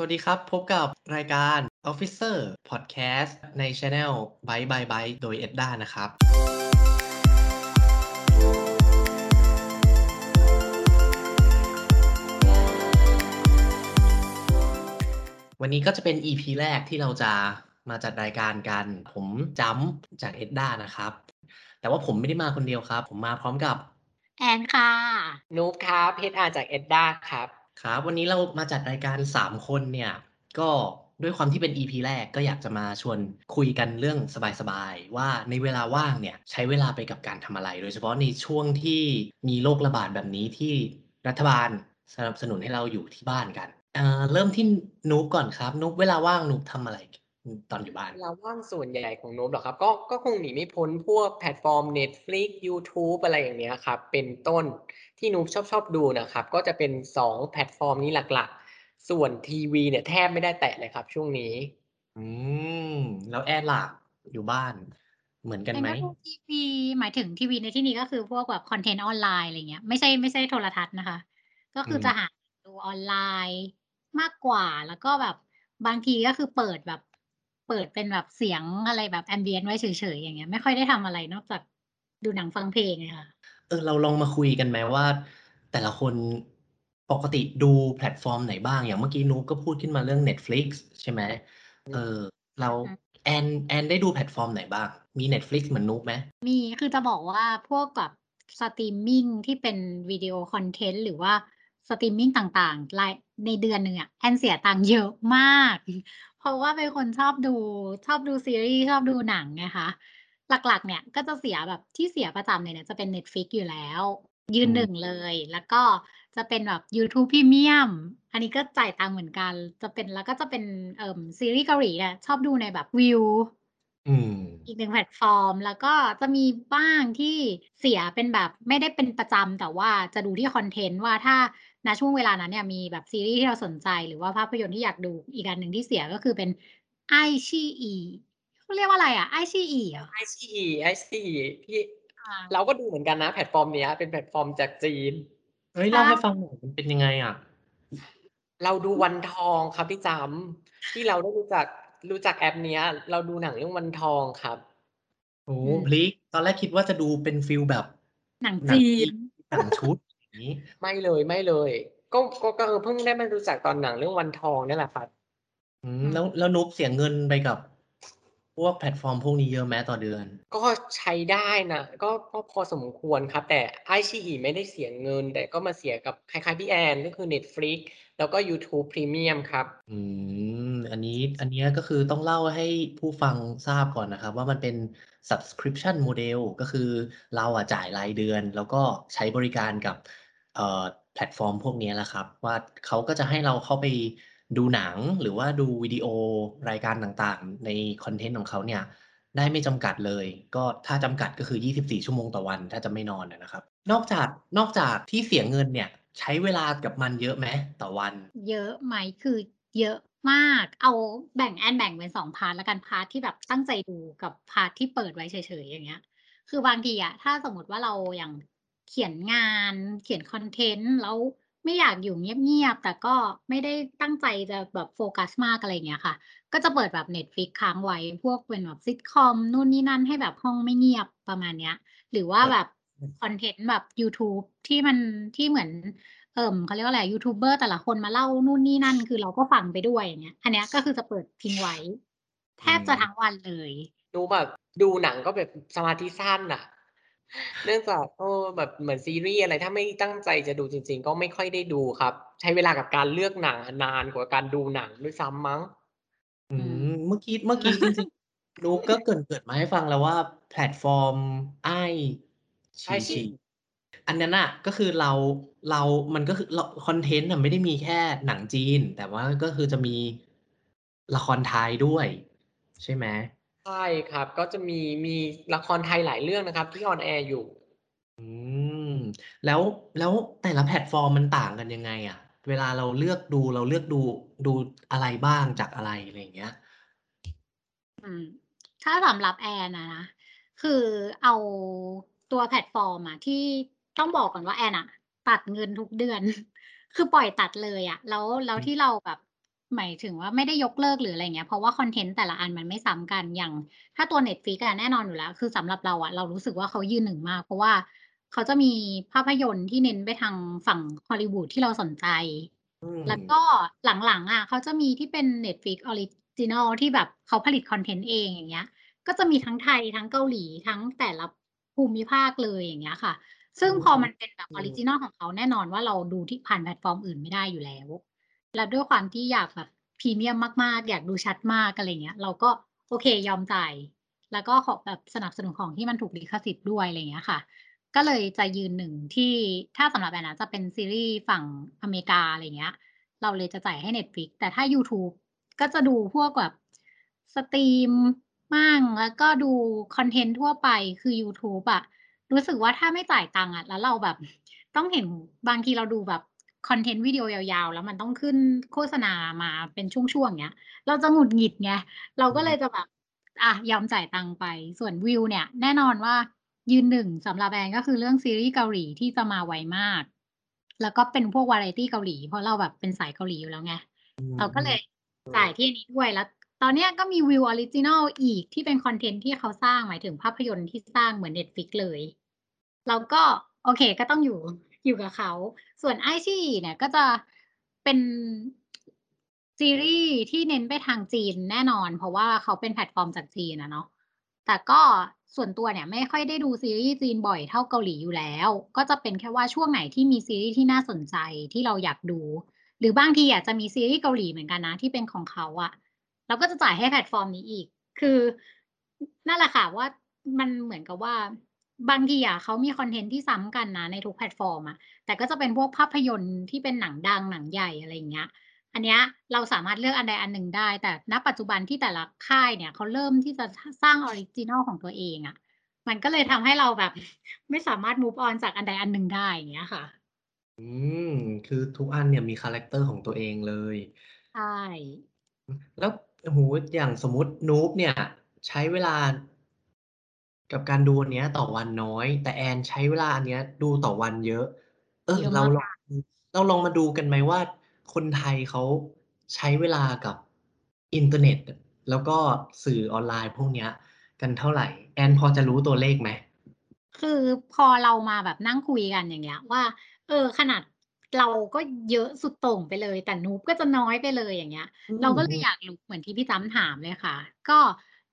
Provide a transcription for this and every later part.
สวัสดีครับ พบกับรายการ Officer Podcast ใน Channel Byte by Byte โดยเอ็ดด้านะครับ วันนี้ก็จะเป็น EP แรกที่เราจะมาจัดรายการกัน ผมจัมจากเอ็ดด้านะครับ แต่ว่าผมไม่ได้มาคนเดียวครับ ผมมาพร้อมกับ แอนค่ะนูบครับเพชรอาจากเอ็ดด้าครับ ครับ วันนี้เรามาจัดรายการ 3 คนเนี่ย ก็ด้วยความที่เป็น EP แรกก็อยากจะมาชวนคุยกันเรื่องสบายๆ ว่าในเวลาว่างเนี่ย ใช้เวลาไปกับการทำอะไร โดยเฉพาะในช่วงที่มีโรคระบาดแบบนี้ที่รัฐบาลสนับสนุนให้เราอยู่ที่บ้านกันเอ่อเริ่มที่นุกก่อนครับ นุกเวลาว่างนุกทำอะไร ตอนอยู่บ้าน เวลาว่างส่วนใหญ่ของนูบเหรอครับ ก็ ก็คงหนีไม่พ้นพวกแพลตฟอร์ม Netflix YouTube อะไรอย่างเนี้ยครับ เป็นต้น ที่นุ๊กชอบ ชอบดูนะครับ ก็จะเป็นสองแพลตฟอร์มนี้หลัก ๆ ส่วนทีวีเนี่ยแทบไม่ได้แตะเลยครับช่วงนี้ อืม แล้วแอนล่ะ อยู่บ้าน เหมือนกันแอนไหม ก็ดูทีวี หมายถึงทีวีในที่นี้ ก็คือพวกแบบคอนเทนต์ออนไลน์ อะไรเงี้ย ไม่ใช่ ไม่ใช่โทรทัศน์นะคะ ก็คืออมจะหาดูออนไลน์มากกว่า แล้วก็แบบบางที ก็คือเปิดแบบ เปิดเป็นแบบเสียงอะไรแบบ ambient ไว้เฉยๆอย่างเงี้ย ไม่ค่อยได้ทำอะไรนอกจากดูหนังฟังเพลงเลยค่ะ เออเราลองมาคุยกันไหมว่า แต่ละคนปกติดูแพลตฟอร์มไหนบ้าง อย่างเมื่อกี้นุ๊กก็พูดขึ้นมาเรื่อง Netflix ใช่ไหมอืมเออเราอืมแอนแอนได้ดูแพลตฟอร์มไหนบ้าง มี Netflix เหมือนนุ๊กไหมมีคือจะบอกว่าพวกแบบสตรีมมิ่งที่เป็นวิดีโอคอนเทนต์หรือว่า สตรีมมิ่งต่างๆรายในเดือนหนึ่งอะแอนเสียตังค์เยอะมาก เพราะว่าเป็นคนชอบดูชอบดูซีรีส์ชอบดูหนังไงคะ หลักๆ เนี่ยก็จะเสียแบบที่เสียประจำเลยเนี่ยจะเป็น Netflix อยู่แล้ว ยืนอืมหนึ่งเลย แล้วก็จะเป็นแบบ YouTube Premium อันนี้ก็จ่ายตังค์เหมือนกัน จะเป็นแล้วก็จะเป็นเอ่อซีรีส์เกาหลีเนี่ยชอบดูในแบบวิวอืมอีกหนึ่งแพลตฟอร์ม แล้วก็จะมีบ้างที่เสียเป็นแบบไม่ได้เป็นประจำแต่ว่าจะดูที่คอนเทนต์ว่าถ้า ณช่วงเวลานั้นเนี่ยมีแบบซีรีส์ที่เราสนใจหรือว่าภาพยนตร์ที่อยากดูอีกอันหนึ่งที่เสียก็คือเป็นไอชีอีเขาเรียกว่าอะไรอะไอชีอีเหรอไอซีไอซีพี่อ่าเราก็ดูเหมือนกันนะแพลตฟอร์มเนี้ยเป็นแพลตฟอร์มจากจีนเฮ้ยเล่าให้ฟังหน่อยมันเป็นยังไงอะ เราดูวันทองครับพี่จำที่เราได้รู้จักรู้จักแอปเนี้ย เราดูหนังเรื่องวันทองครับโอ้อืมพลิกตอนแรกคิดว่าจะดูเป็นฟิลแบบ หนังหนังจีจีนนหนังชุดอย่าง นี้ ไม่เลยไม่เลย ก็ก็ก็เออเพิ่งได้มารู้จักตอนหนังเรื่องวันทองนี่แหละครับ อืมแล้วแล้วนุ๊กเสียเงินไปกับ พวกแพลตฟอร์มพวกนี้เยอะไหมต่อเดือน ก็ใช้ได้นะก็ก็พอสมควรครับ แต่ไอชีไม่ได้เสียเงิน แต่ก็มาเสียกับคล้ายๆพี่แอนก็คือ Netflix แล้วก็ YouTube Premium ครับ อืม อันนี้อันเนี้ยก็คือต้องเล่าให้ผู้ฟังทราบก่อนนะครับ ว่ามันเป็น subscription model ก็คือเราอะจ่ายรายเดือน แล้วก็ใช้บริการกับเอ่อแพลตฟอร์มพวกเนี้ยแหละครับ ว่าเขาก็จะให้เราเข้าไป ดูหนังหรือว่าดูวิดีโอรายการต่างๆ ในคอนเทนต์ของเขาเนี่ย ได้ไม่จำกัดเลย ก็ถ้าจำกัดก็คือ 24 ชั่วโมงต่อวัน ถ้าจะไม่นอนนะครับ นอกจากนอกจากที่เสียเงินเนี่ย ใช้เวลากับมันเยอะไหมต่อวัน เยอะไหมคือเยอะมาก เอาแบ่งแอนแบ่งเป็นสอง part แล้วกัน part ที่แบบตั้งใจดูกับ part ที่เปิดไว้เฉยๆอย่างเงี้ย คือบางทีอะถ้าสมมติว่าเราอย่างเขียนงาน เขียนคอนเทนต์แล้ว ไม่อยากอยู่เงียบๆ แต่ก็ไม่ได้ตั้งใจจะแบบโฟกัสมากอะไรอย่างเงี้ยค่ะ ก็จะเปิดแบบ Netflix ค้างไว้ พวกเป็นแบบซิทคอมนู่นนี่นั่นให้แบบห้องไม่เงียบประมาณเนี้ย หรือว่าเออแบบคอนเทนต์แบบ YouTube ที่มันที่เหมือนเอิ่มเขาเรียกว่าอะไรยูทูบเบอร์แต่ละคนมาเล่านู่นนี่นั่น คือเราก็ฟังไปด้วยอย่างเงี้ย อันเนี้ยก็คือจะเปิดทิ้งไว้ แทบจะอืมทั้งวันเลย ดูแบบดูหนังก็แบบสมาธิสั้นอะ เนื่องจาก เออ แบบเหมือนซีรีส์อะไร ถ้าไม่ตั้งใจจะดูจริง ๆ ก็ไม่ค่อยได้ดูครับ ใช้เวลากับการเลือกหนังนานกว่าการดูหนังด้วยซ้ำมั้ง อือืม ม เมื่อกี้ เมื่อกี้จริง ๆ นุ๊กก็เกรินเกิดมาให้ฟังแล้วว่า แพลตฟอร์มไอไอชีชีอันนั้นอะ ก็คือเรา เรา มันก็คือเรา คอนเทนต์อะไม่ได้มีแค่หนังจีน แต่ว่าก็คือจะมีละครไทยด้วย ใช่ไหม ใช่ครับ ก็จะมีมีละครไทยหลายเรื่องนะครับ ที่ออนแอร์อยู่ อืม แล้วแล้วแต่ละแพลตฟอร์มมันต่างกันยังไงอะ เวลาเราเลือกดูเราเลือกดูดูอะไรบ้างจากอะไรอะไรอย่างเงี้ย อืม ถ้าสำหรับแอนนะนะคือเอาตัวแพลตฟอร์มอะที่ต้องบอกก่อนว่าแอนอะตัดเงินทุกเดือน คือปล่อยตัดเลยอะแล้วแล้วอืมที่เราแบบ หมายถึงว่าไม่ได้ยกเลิกหรืออะไรเงี้ย เพราะว่าคอนเทนต์แต่ละอันมันไม่ซ้ำกัน อย่างถ้าตัว Netflix อะแน่นอนอยู่แล้ว คือสำหรับเราอะเรารู้สึกว่าเขายืนหนึ่งมาก เพราะว่าเขาจะมีภาพยนตร์ที่เน้นไปทางฝั่งฮอลลีวูดที่เราสนใจ อืม แล้วก็หลังๆอะเขาจะมีที่เป็น Netflix Original ที่แบบเขาผลิตคอนเทนต์เองอย่างเงี้ย ก็จะมีทั้งไทยทั้งเกาหลีทั้งแต่ละภูมิภาคเลยอย่างเงี้ยค่ะ ซึ่งพอมันเป็นแบบอืมอริจินอลของเขาแน่นอนว่าเราดูที่ผ่านแพลตฟอร์มอื่นไม่ได้อยู่แล้ว แล้วด้วยความที่อยากแบบพรีเมียมมากๆ อยากดูชัดมากอะไรเงี้ย เราก็โอเคยอมจ่าย แล้วก็ขอแบบสนับสนุนของที่มันถูกลิขสิทธิ์ด้วยอะไรเงี้ยค่ะ ก็เลยจะยืนหนึ่งที่ถ้าสำหรับแอนนะจะเป็นซีรีส์ฝั่งอเมริกาอะไรเงี้ย เราเลยจะจ่ายให้ Netflix แต่ถ้ายูทูบก็จะดูพวกแบบสตรีมมิ่งแล้วก็ดูคอนเทนต์ทั่วไปคือยูทูบอะรู้สึกว่าถ้าไม่จ่ายตังค์อะแล้วเราแบบ ต้องเห็นบางทีเราดูแบบ คอนเทนต์วิดีโอยาวๆ แล้วมันต้องขึ้นโฆษณามาเป็นช่วงๆเงี้ย เราจะหงุดหงิดไงเราก็เลยจะแบบอะยอมจ่ายตังค์ไป ส่วนวิวเนี่ย แน่นอนว่ายืนหนึ่งสำหรับแอนก็คือเรื่องซีรีส์เกาหลีที่จะมาไวมาก แล้วก็เป็นพวกวาไรตีเกาหลี เพราะเราแบบเป็นสายเกาหลีอยู่แล้วไงอืมเราก็เลยอืจ่ายมที่อันนี้ด้วยแล้ว ตอนเนี้ยก็มี Viu original อีกที่เป็นคอนเทนต์ที่เขาสร้างหมายถึงภาพยนตร์ที่สร้างเหมือน Netflix เลย เราก็โอเคก็ต้องอยู่ อยู่กับเขา ส่วน iQIYI เนี่ยก็จะเป็นซีรีส์ที่เน้นไปทางจีนแน่นอน เพราะว่าเขาเป็นแพลตฟอร์มจากจีนอะเนาะแต่ก็ส่วนตัวเนี่ยไม่ค่อยได้ดูซีรีส์จีนบ่อยเท่าเกาหลีอยู่แล้ว ก็จะเป็นแค่ว่าช่วงไหนที่มีซีรีส์ที่น่าสนใจที่เราอยากดู หรือบางทีอาจจะมีซีรีส์เกาหลีเหมือนกันนะที่เป็นของเขาอะเราก็จะจ่ายให้แพลตฟอร์มนี้อีก คือนั่นแหละค่ะว่ามันเหมือนกับว่า บางทีอะเขามีคอนเทนต์ที่ซ้ำกันนะในทุกแพลตฟอร์มอะแต่ก็จะเป็นพวกภาพยนตร์ที่เป็นหนังดังหนังใหญ่อะไรอย่างเงี้ย อันเนี้ยเราสามารถเลือกอันใดอันหนึ่งได้ แต่ณปัจจุบันที่แต่ละค่ายเนี่ยเขาเริ่มที่จะสร้าง original ของตัวเองอะมันก็เลยทำให้เราแบบ ไม่สามารถ move on จากอันใดอันหนึ่งได้อย่างเงี้ยค่ะ อืม คือทุกอันเนี่ยมีคาแรกเตอร์ของตัวเองเลย ใช่ แล้วโอ้โฮอย่างสมมุติ Noop เนี่ย ใช้เวลา กับการดูอันเนี้ยต่อวันน้อย แต่แอนใช้เวลาอันเนี้ยดูต่อวันเยอะ เออ เยอะเรามาลองก เราลองมาดูกันไหมว่า คนไทยเขาใช้เวลากับอินเทอร์เน็ต แล้วก็สื่อออนไลน์พวกเนี้ย กันเท่าไรแอนพอจะรู้ตัวเลขไหม?คือพอเรามาแบบนั่งคุยกันอย่างเงี้ยว่า เออ ขนาดเราก็เยอะสุดโต่งไปเลย แต่ Noop ก็จะน้อยไปเลยอย่างเงี้ย อืม เราก็เลยอยากรู้เหมือนที่พี่จ๊ำถามเลยค่ะ ก็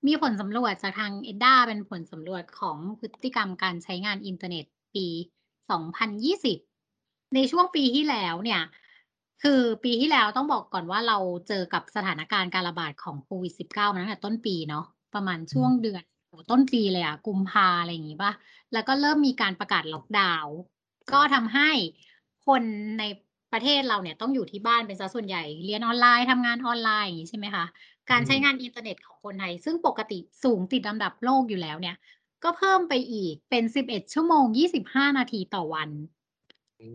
มีผลสำรวจจากทาง ETDA เป็นผลสำรวจของพฤติกรรมการใช้งานอินเทอร์เน็ตปี 2020 ในช่วงปีที่แล้วเนี่ย คือปีที่แล้วต้องบอกก่อนว่าเราเจอกับสถานการณ์การระบาดของโควิด -19 มาตั้งแต่ต้นปีเนาะประมาณช่วงเดือนต้นปีเลยอะกุมภาอะไรอย่างงี้เปล่าแล้วก็เริ่มมีการประกาศล็อกดาวน์ก็ทำให้คนในประเทศเราเนี่ยต้องอยู่ที่บ้านเป็นเสียส่วนใหญ่ เรียนออนไลน์ทำงานออนไลน์อย่างงี้ใช่ไหมคะ อืม การใช้งานอินเทอร์เน็ตของคนไทย ซึ่งปกติสูงติดอันดับโลกอยู่แล้วเนี่ย ก็เพิ่มไปอีกเป็น 11 ชั่วโมง 25 นาทีต่อวันอื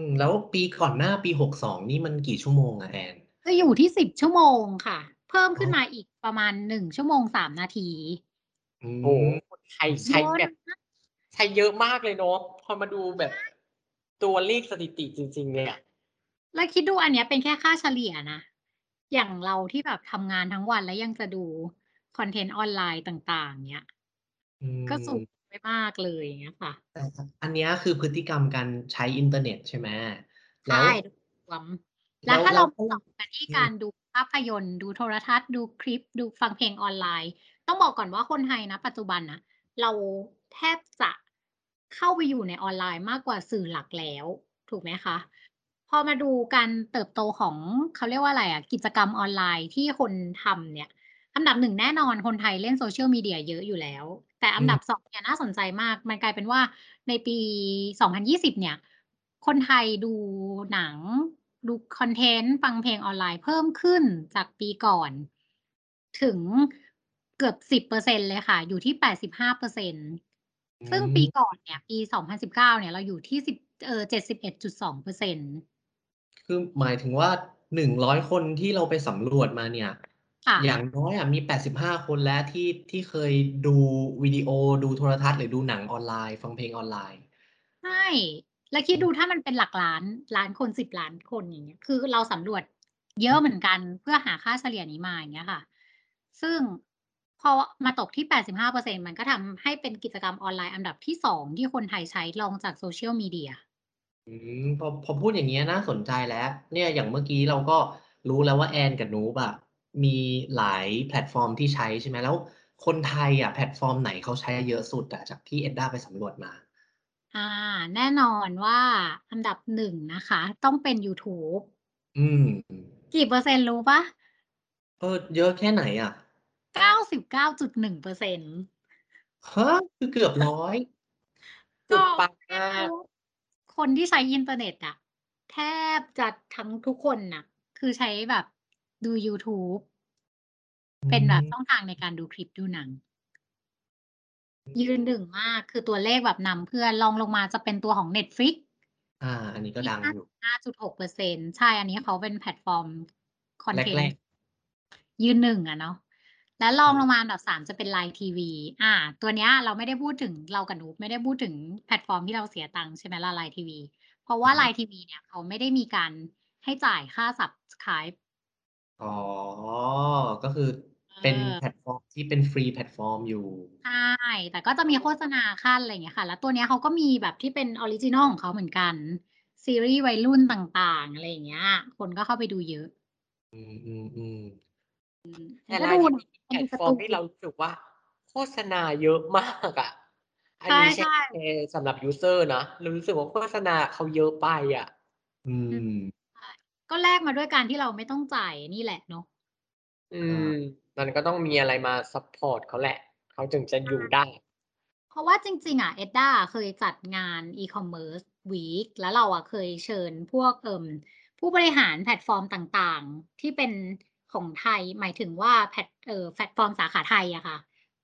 มแล้วปีก่อนหน้าปี62นี่มันกี่ชั่วโมงอะแอน?จะอยู่ที่ 10 ชั่วโมงค่ะ เพิ่มอ๋ขึ้นอมาอีกประมาณ 1 ชั่วโมง 3 นาทีอืโอ้โฮมคนไทยอืใช้เยอะแบบนะใช้เยอะมากเลยเนาะพอมาดูแบบใช่ตัวเลขสถิติจริง ๆเนี่ยแล้วคิดดูอันเนี้ยเป็นแค่ค่าเฉลี่ยนะ อย่างเราที่แบบทำงานทั้งวันแล้วยังจะดูคอนเทนต์ออนไลน์ต่าง ๆเงี้ย อืก็สูงอืม ไปมากเลยอย่างเงี้ยค่ะ แต่อันเนี้ยคือพฤติกรรมการใช้อินเทอร์เน็ตใช่ไหม?ใชแล้ว่โดยรวมแล้แล้ววถ้าแลเราวมาต่อกันที่อืกาม รดูภาพยนตร์ ดูโทรทัศน์ ดูคลิป ดูฟังเพลงออนไลน์ ต้องบอกก่อนว่าคนไทยณปัจจุบันน่ะเราแทบจะเข้าไปอยู่ในออนไลน์มากกว่าสื่อหลักแล้ว ถูกไหมคะ? พอมาดูการเติบโตของเขาเรียกว่าอะไรอะกิจกรรมออนไลน์ที่คนทำเนี่ยอันดับ1แน่นอนคนไทยเล่น Social Media เยอะอยู่แล้ว แต่อันดับม2เนี่ยน่าสนใจมาก มันกลายเป็นว่าในปี 2020 เนี่ย คนไทยดูหนัง ดูคอนเทนต์ฟังเพลงออนไลน์เพิ่มขึ้นจากปีก่อน ถึงเกือบ 10%เลยค่ะ อยู่ที่ 85%อืซึ่งปีก่อนเนี่ย ปี 2019 เนี่ยเราอยู่ที่สิบเออ71.2% คือหมายถึงว่า100คนที่เราไปสำรวจมาเนี่ย ค่อย่าะงน้อยอะมี85คนแล้วที่ที่เคยดูวิดีโอดูโทรทัศน์หรือดูหนังออนไลน์ ฟังเพลงออนไลน์ ใช่ แล้วคิอดืมดูถ้ามันเป็นหลักล้านล้านคน10ล้านคนอย่างเงี้ย คือเราสำรวจเยอะเหมือนกันเพื่อหาค่าเฉลี่ยนี้มาอย่างเงี้ยค่ะ ซึ่งพอมาตกที่ 85%มันก็ทำให้เป็นกิจกรรมออนไลน์อันดับที่2ที่คนไทยใช้รองจาก Social Media อืมพอพอพูดอย่างเงี้ยน่าสนใจแล้ว เนี่ยอย่างเมื่อกี้เราก็รู้แล้วว่าแอนกับนูบอะมีหลายแพลตฟอร์มที่ใช้ใช่ไหมแล้ว คนไทยอะแพลตฟอร์มไหนเขาใช้เยอะสุดอะจากที่ ETDA ไปสำรวจมา อ่า แน่นอนว่าอันดับ1นะคะ ต้องเป็นยูทูบอืม กี่เปอร์เซ็นต์รู้เปล่า?เออเยอะแค่ไหนอะ?99.1%ฮะ!คือเกือบ100สุดปังมาก ก็เรียกได้ว่า คนที่ใช้อินเทอร์เน็ตอะแทบจะทั้งทุกคนน่ะ คือใช้แบบดูยูทูบอืม เป็นแบบช่องทางในการดูคลิปดูหนัง ยืน1มากคือตัวเลขแบบนำเพื่อนรองลงมาจะเป็นตัวของ Netflix อาอันนี้ก็ที่ดังอยู่55.6%ใช่ อันนี้เขาเป็นแพลตฟอร์มคอนเทนแรกๆยืน1อะเนาะ แล้วรองลอืมอันดับ3จะเป็น LINE TV อาตัวเนี้ยเราไม่ได้พูดถึงเรากับนุ๊กไม่ได้พูดถึงแพลตฟอร์มที่เราเสียตังค์ใช่ไหมล่ะ LINE TV เพราะว่าอือฮึ LINE TV เนี่ยเขาไม่ได้มีการให้จ่ายค่า Subscribe อ๋อ ก็คือเป็นแพเออลตฟอร์มที่เป็นฟรีแพลตฟอร์มอยู่ ใช่ แต่ก็จะมีโฆษณาคั่นอะไรอย่างเงี้ยค่ะ แล้วตัวเนี้ยเขาก็มีแบบที่เป็น original ของเขาเหมือนกัน ซีรีส์วัยรุ่นต่างๆ อะไรอย่างเงี้ย คนก็เข้าไปดูเยอะ อืมๆๆอืม แอแต่นก็ LINE ดู TV นะเป็นแอแพลตนดูกาฟร์อตร์ูมที่เรานรู้สึกว่า โฆษณาเยอะมากอะ อันในี้ไม่ใช่ช่แค่ๆสำหรับยูสเซอร์นะเรารู้สึกว่าโฆษณาเขาเยอะไปอะอือืม ม ใช่ก็แลกมาด้วยการที่เราไม่ต้องจ่ายนี่แหละเนาะอืครมับ มันก็ต้องมีอะไรมาซัปพอร์ตเขาแหละ เขาถึงจะใชอยู่่ได้ เพราะว่าจริง ๆอะเอ็ดด้าอะเคยจัดงาน E-commerce Week แล้วเราอะเคยเชิญพวกเอ่อผู้บริหารแพลตฟอร์มต่างๆ ที่เป็น ของไทย หมายถึงว่าแพลตเอ่อแพลตฟอร์มสาขาไทยอะค่ะ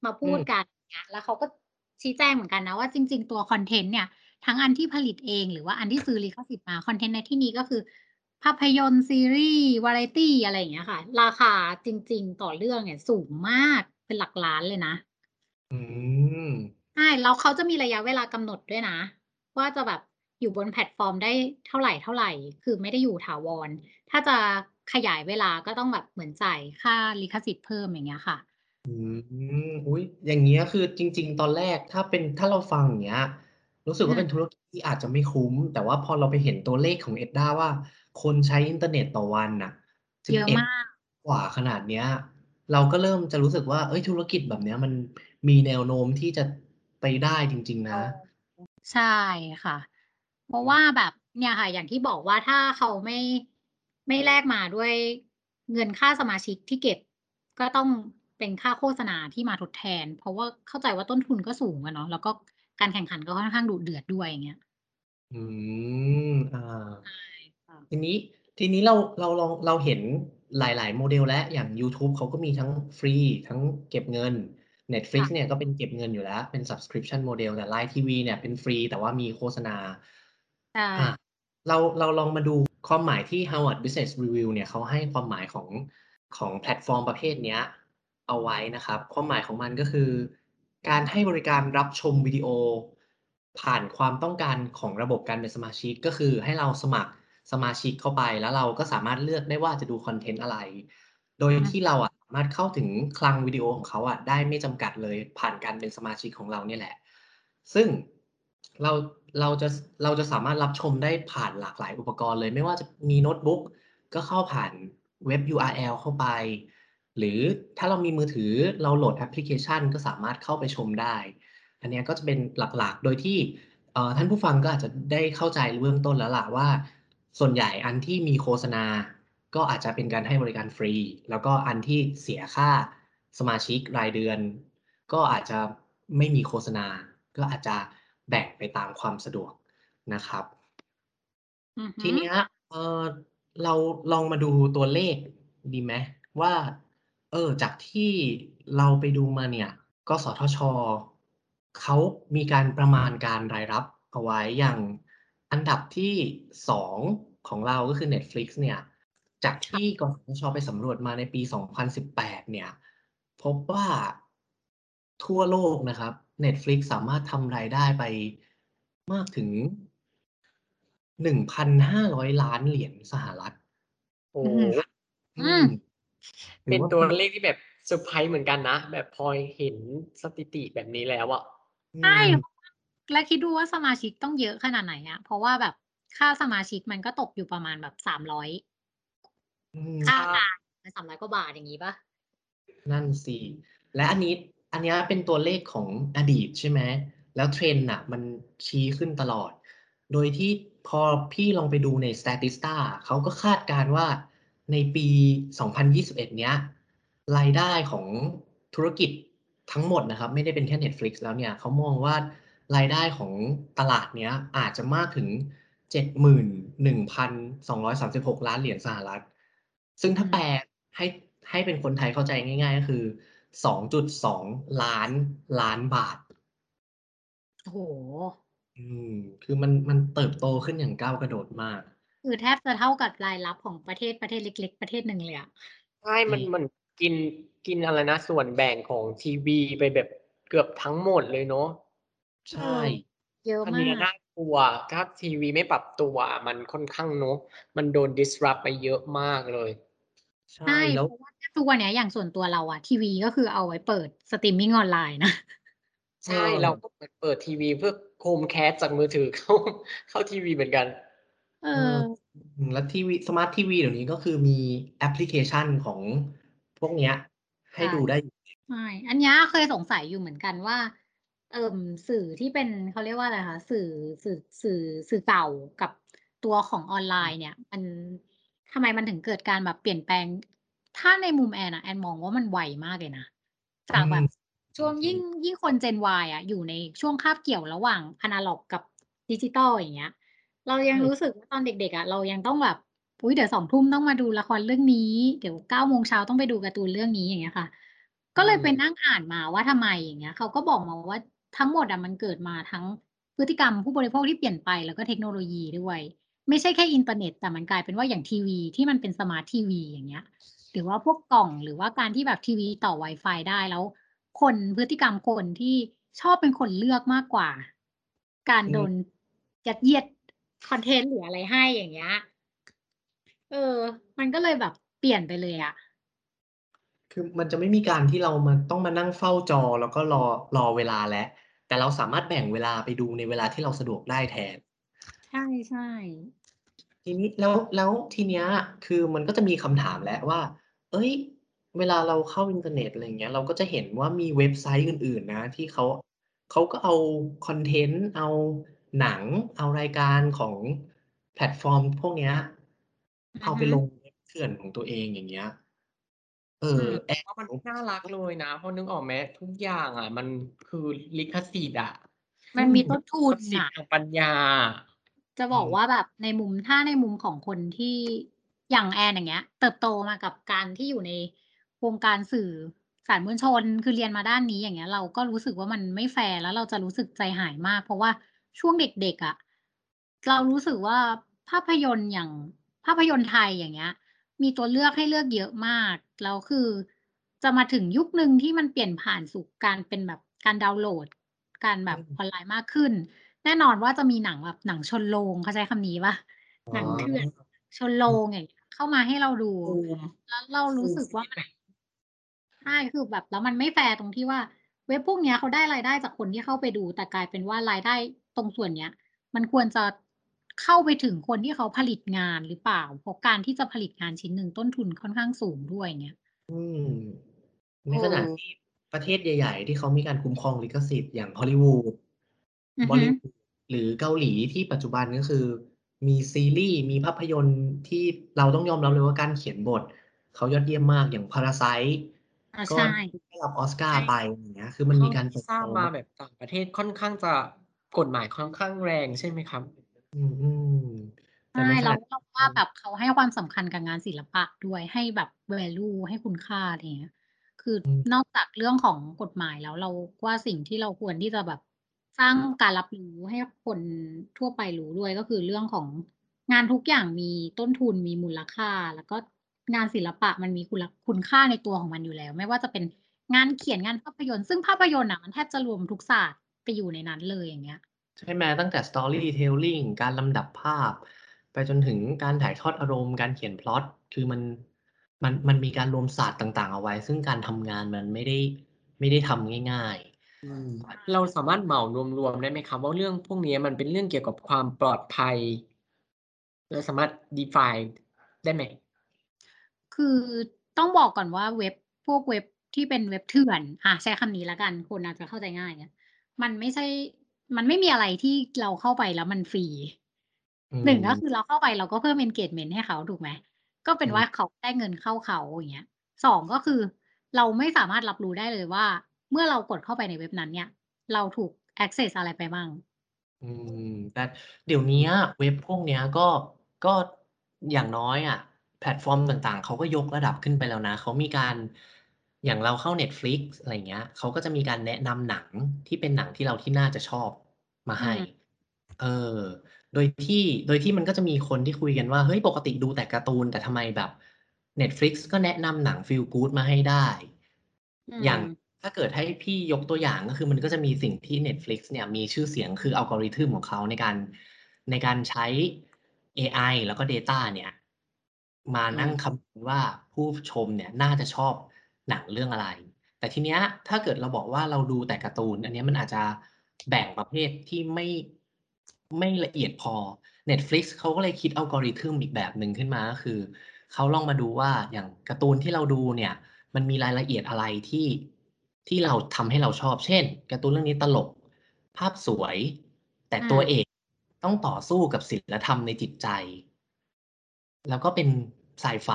มาพูดกัน อืมอย่างเงี้ยแล้วเขาก็ชี้แจงเหมือนกันนะว่าจริง ๆ ตัวคอนเทนต์เนี่ย ทั้งอันที่ผลิตเองหรือว่าอันที่ซื้อลิขสิทธิ์มาคอนเทนต์ในที่นี้ก็คือ ภาพยนตร์ซีรีส์วาไรตีอะไรอย่างเงี้ยค่ะ ราคาจริง ๆ ต่อเรื่องเนี่ยสูงมากเป็นหลักล้านเลยนะอืมใช่แล้วเขาจะมีระยะเวลากำหนดด้วยนะ ว่าจะแบบอยู่บนแพลตฟอร์มได้เท่าไรๆคือไม่ได้อยู่ถาวร ถ้าจะ ขยายเวลาก็ต้องแบบเหมือนจ่ายค่าลิขสิทธิ์เพิ่มอย่างเงี้ยค่ะ อืมอุ๊ยอย่างเงี้ยคือจริง ๆ ตอนแรกถ้าเป็นถ้าเราฟังอย่างเงี้ย รู้สึกว่าเป็นธุรกิจ อืมที่อาจจะไม่คุ้ม แต่ว่าพอเราไปเห็นตัวเลขของ ETDA ว่า คนใช้อินเทอร์เน็ตต่อวันน่ะสิบเอ็ด เยอบเะอ็ดมาก กว่าขนาดเนี้ย เราก็เริ่มจะรู้สึกว่าเฮ้ยธุรกิจแบบเนี้ยมันมีแนวโน้มที่จะไปได้จริงๆโนตะใช่ค่ะ เพราะอืมว่าแบบเนี่ยค่ะ อย่างที่บอกว่าถ้าเขาไม่ ไม่แลกมาด้วยเงินค่าสมาชิกที่เก็บก็ต้องเป็นค่าโฆษณาที่มาทดแทน เพราะว่าเข้าใจว่าต้นทุนก็สูงอะเนาะแล้วก็การแข่งขันก็ค่อนข้างดุเดือดด้วยอย่างเงี้ย อือืม ใช่ค่ะทีนี้ทีนี้เราเราลองเราเห็นหลาย ๆ โมเดลแล้วอย่างยูทูบเขาก็มีทั้งฟรีทั้งเก็บเงินค่ Netflix ะเนี่ยก็เป็นเก็บเงินอยู่แล้ว เป็น Subscription Model แต่ LINE TV เนี่ยเป็นฟรีแต่ว่ามีโฆษณาใช่ อ่า เราเราลองมาดู ความหมายที่ Harvard Business Review เนี่ยเขาให้ความหมายของของแพลตฟอร์มประเภทนี้เอาไว้นะครับ ความหมายของมันก็คือ การให้บริการรับชมวิดีโอ ผ่านความต้องการของระบบการเป็นสมาชิกก็คือให้เราสมัครสมาชิกเข้าไปแล้วเราก็สามารถเลือกได้ว่าจะดูคอนเทนต์อะไร โดยที่เราอะสามารถเข้าถึงคลังวิดีโอของเขาอะได้ไม่จำกัดเลยผ่านการเป็นสมาชิกของเราเนี่ยแหละ ซึ่งเรา เราจะเราจะสามารถรับชมได้ผ่านหลากหลายอุปกรณ์เลย ไม่ว่าจะมีโน้ตบุ๊กก็เข้าผ่านเว็บ URL เข้าไป หรือถ้าเรามีมือถือเราโหลดแอปพลิเคชัน ก็สามารถเข้าไปชมได้ อันนี้ก็จะเป็นหลักๆ โดยที่ท่านผู้ฟังก็อาจจะได้เข้าใจเบื้องต้นแล้วล่ะว่า ส่วนใหญ่อันที่มีโฆษณา ก็อาจจะเป็นการให้บริการฟรี แล้วก็อันที่เสียค่าสมาชิกรายเดือน ก็อาจจะไม่มีโฆษณา ก็อาจจะ แบ่งไปตามความสะดวกนะครับอือฮทึีเนี้ยเอ่อเราลองมาดูตัวเลขดีไหมว่า เออ จากที่เราไปดูมาเนี่ยกสทช.เขามีการประมาณการรายรับเอาไว้อย่างอันดับที่2ของเราก็คือ Netflix เนี่ย จากคท่ี่ะกสทช.ไปสำรวจมาในปี 2018 เนี่ย พบว่าทั่วโลกนะครับ Netflix สามารถทำรายได้ไปมากถึง1,500,000,000เหรียญสหรัฐ โอ้อืโมฮอือืมมถืเป็อนว่าตัวเป็นเลขทีแบบเซอร์ไพรส์เหมือนกันนะ แบบพอเห็นสถิติแบบนี้แล้วอะอืใช่ แล้วคิดดูว่าสมาชิกต้องเยอะขนาดไหนอะเพราะว่าแบบค่าสมาชิกมันก็ตกอยู่ประมาณแบบ300อืมค่าใช้งาน300กว่าบาทอย่างงี้เปล่า?นั่นสิ และอันนี้ อันเนี้ยเป็นตัวเลขของอดีตใช่ไหมแล้ว Trend น่ะมันชี้ขึ้นตลอด โดยที่พอพี่ลองไปดูใน Statista เขาก็คาดการณ์ว่าในปี 2021 เนี้ยรายได้ของธุรกิจทั้งหมดนะครับ ไม่ได้เป็นแค่ Netflix แล้วเนี่ยเขามองว่ารายได้ของตลาดเนี้ยอาจจะมากถึง 71,236 ล้านเหรียญสหรัฐ ซึ่งอืถ้าแปลมให้ให้เป็นคนไทยเข้าใจง่าย ๆ ก็คือ 2.2 ล้านล้านบาท โอ้โฮอืม คือมันมันเติบโตขึ้นอย่างก้าวกระโดดมาก คือแทบจะเท่ากับรายรับของประเทศประเทศเล็ก ๆ ประเทศหนึ่งเลยอะใช่จมัรินงมันกินกินอะไรนะ ส่วนแบ่งของทีวีไปแบบเกือบทั้งหมดเลยเนาะใชเออ่เยอะอันมาเนี้ยก น่ากลัว ถ้าทีวีไม่ปรับตัวอะมันค่อนข้างเนาะมันโดน disrupt ไปเยอะมากเลย ใช่ ใช่แล้ว เพราะว่าทุกวันเนี้ยอย่างส่วนตัวเราอะทีวีก็คือเอาไว้เปิดสตรีมมิงออนไลน์นะใช่เออเราก็เหมือนเปิดทีวีเพื่อ Chromecast จากมือถือ เข้าเข้าทีวีเหมือนกัน เอเออออืมแล้วทีวี สมาร์ตทีวีเดี๋ยวนี้ก็คือมีแอปพลิเคชันของพวกเนี้ย ใหใช้ดูได้อยู่ใช่อันเนี้ยเคยสงสัยอยู่เหมือนกันว่า เอ่อสื่อที่เป็นเขาเรียกว่าอะไรคะสื่อสื่อสื่อสื่อเก่ากับตัวของออนไลน์เนี่ย มัน ทำไมมันถึงเกิดการแบบเปลี่ยนแปลง ถ้าในมุมแอนอะแอนมองว่ามันไวมากเลยนะอืจากแบมบช่วงจยริิ่งงยิ่งคน Gen Y อะอยู่ในช่วงคาบเกี่ยวระหว่างอะนาล็อกกับดิจิทัลอย่างเงี้ย เราใยัชง่รู้สึกว่าตอนเด็กๆอะเรายังต้องแบบอุ๊ยเดี๋ยว20:00น.ต้องมาดูละครเรื่องนี้ เดี๋ยว9โมงเช้าต้องไปดูการ์ตูนเรื่องนี้อย่างเงี้ยค่ะอืก็เลยไปมนั่งอ่านมาว่าทำไมอย่างเงี้ยเขาก็บอกมาว่าทั้งหมดอะมันเกิดมาทั้งพฤติกรรมผู้บริโภคที่เปลี่ยนไปแล้วก็เทคโนโลยีด้วย ไม่ใช่แค่อินเทอร์เน็ต แต่มันกลายเป็นว่าอย่างทีวีที่มันเป็นสมาร์ตทีวีอย่างเงี้ยหรือว่าพวกกล่องหรือว่าการที่แบบทีวีต่อวายฟายได้แล้ว คนพฤติกรรมคนที่ชอบเป็นคนเลือกมากกว่า อืม การโดนยัดเยียด content หรืออะไรให้อย่างเงี้ยเออ มันก็เลยแบบเปลี่ยนไปเลยอะคือมันจะไม่มีการที่เรามาต้องมานั่งเฝ้าจอแล้วก็รอรอเวลาแล้ว แต่เราสามารถแบ่งเวลาไปดูในเวลาที่เราสะดวกได้แทน ใช่ๆทีนี้แล้วแล้วทีเนี้ยคือมันก็จะมีคำถามแล้วว่าเฮ้ย เวลาเราเข้าอินเทอร์เน็ตอะไรอย่างเงี้ย เราก็จะเห็นว่ามีเว็บไซต์อื่น ๆ นะ ที่เขาเขาก็เอา content เอาหนังเอารายการของแพลตฟอร์มพวกเนี้ยอืเออาฮไปึลงเว็บเถื่อนของตัวเองอย่างเงี้ย เอออืมแอว่ามันน่ารักเลยนะเพราะนึกออกไหมทุกอย่างอะมันคือลิขสิทธิ์อะมัอืนมีมต้นทุทรันพย์สินน่ะทางปัญญาอะ จะจริงบอกว่าแบบในมุม ถ้าในมุมของคนที่อย่างแอนอย่างเงี้ย เติบโตมากับการที่อยู่ในวงการสื่อสารมวลชน คือเรียนมาด้านนี้ อย่างเงี้ย เราก็รู้สึกว่ามันไม่แฟร์ แล้วเราจะรู้สึกใจหายมาก เพราะว่าช่วงเด็ก ๆ อะ เรารู้สึกว่า ภาพยนตร์อย่าง ภาพยนตร์ไทย อย่างเงี้ย มีตัวเลือกให้เลือกเยอะมาก แล้วคือจะมาถึงยุคหนึ่งที่มันเปลี่ยนผ่านสู่การเป็นแบบการดาวน์โหลด การแบอืมบออนไลน์มากขึ้น แน่นอนว่าจะมีหนังแบบหนังชนโรงเขาใช้คำนี้เปล่า?อ๋อหนังเถื่อนชนโรอืมงอย่างเงี้ยเข้ามาให้เราดูบูมแล้วเรารู้สึกว่าบูมมันใช่คือแบบแล้วมันไม่แฟร์ตรงที่ว่า เว็บพวกเนี้ยเขาได้รายได้จากคนที่เข้าไปดู แต่กลายเป็นว่ารายได้ตรงส่วนเนี้ย มันควรจะเข้าไปถึงคนที่เขาผลิตงานหรือเปล่า?เพราะการที่จะผลิตงานชิ้นหนึ่งต้นทุนค่อนข้างสูงด้วยอย่างเงี้ยอืมในเอขณะอที่ประเทศใหญ่ ๆ ที่เขามีการคุ้มครองลิขสิทธิ์อย่าง Hollywood อือฮึ Bollywood หรือเกาหลีที่ปัจจุบันก็คือ มีซีรีส์มีภาพยนตร์ที่เราต้องยอมรับเลยว่าการเขียนบท เขายอดเยี่ยมมากอย่าง Parasite อาก็ใช่ได้รับออสกาใชร์่ไปอย่างเงี้ย คือมันเท่มีาการทเีต่ิบทราโตมากบมาแบบต่างประเทศค่อนข้างจะกฎหมายค่อนข้างแรงใช่ไหมครับ?อืมๆใแชต่่ในขแล้ณะวเราว่าแบบเขาให้ความสำคัญกับงานศิลปะด้วยให้แบบ value ให้คุณค่าอะไรอย่างเงี้ยคืออืมนอกจากเรื่องของกฎหมายแล้วเราว่าสิ่งที่เราควรที่จะแบบ สร้างการรับรู้ให้คนทั่วไปรู้ด้วยก็คือเรื่องของงานทุกอย่างมีต้นทุนมีมูลค่า แล้วก็งานศิลปะมันมีคุณคุณค่าในตัวของมันอยู่แล้ว ไม่ว่าจะเป็นงานเขียนงานภาพยนตร์ซึ่งภาพยนตร์น่ะมันแทบจะรวมทุกศาสตร์ไปอยู่ในนั้นเลยอย่างเงี้ยใช่ไหมตั้งแต่ storytelling การลำดับภาพ ไปจนถึงการถ่ายทอดอารมณ์ การเขียนพล็อตคือมันมันมันมีการรวมศาสตร์ต่าง ๆ เอาไว้ ซึ่งการทำงานมันไม่ได้ไม่ได้ทำง่าย อืมๆเราสามารถเหมารวม ๆ ได้ไหมครับว่า เรื่องพวกนี้มันเป็นเรื่องเกี่ยวกับความปลอดภัย เราสามารถ define ได้ไหม?คือต้องบอกก่อนว่า เว็บ พวกเว็บที่เป็นเว็บเถื่อน อา ใช้คำนี้แล้วกัน คนอาจจะเข้าใจง่ายอะ มันไม่ใช่ มันไม่มีอะไรที่เราเข้าไปแล้วมันฟรี อื1 ก็มคือเราเข้าไปเราก็เพิ่ม engagement ให้เขา ถูกไหม ก็เป็อนืว่า ม เขา ได้เงินเข้าเขา อย่างเงี้ย 2 ก็คือเราไม่สามารถรับรู้ได้เลยว่า เมื่อเรากดเข้าไปในเว็บนั้นเนี่ย เราถูก access อะไรไปบ้าง อืม แต่เดี๋ยวเนี้ยเว็บพวกเนี้ยก็ก็อย่างน้อยอะแพลตฟอร์มต่างๆ เขาก็ยกระดับขึ้นไปแล้วนะ เขามีการอย่างเราเข้า Netflix อะไรอย่างเงี้ยเขาก็จะมีการแนะนำหนังที่เป็นหนังที่เราที่น่าจะชอบมาอืให้มเออ โดยที่โดยที่มันก็จะมีคนที่คุยกันว่า เฮ้ยปกติดูแต่การ์ตูน แต่ทำไมแบบ Netflix ก็แนะนำหนัง Feel Good มาให้ได้อือย่างม ถ้าเกิดให้พี่ยกตัวอย่างก็คือมันก็จะมีสิ่งที่ Netflix เนี่ยมีชื่อเสียงคือ algorithm ของเขาในการในการใช้เอไอแล้วก็ data เนี่ย มานั่งคำนวณว่าผู้ชมเนี่ยน่าจะชอบหนังเรื่องอะไร แต่ทีเนี้ยถ้าเกิดเราบอกว่าเราดูแต่การ์ตูน อันนี้มันอาจจะแบ่งประเภทที่ไม่ไม่ละเอียดพอ Netflix เขาก็เลยคิด algorithm อีกแบบหนึ่งขึ้นมาก็คือ เขาลองมาดูว่าอย่างการ์ตูนที่เราดูเนี่ย มันมีรายละเอียดอะไรที่ ที่เราทำให้เราชอบเช่นการ์ตูนเรื่องนี้ตลก ภาพสวย แต่อืตัวมเอกต้องต่อสู้กับศีลธรรมในจิตใจ แล้วก็เป็นไซไฟ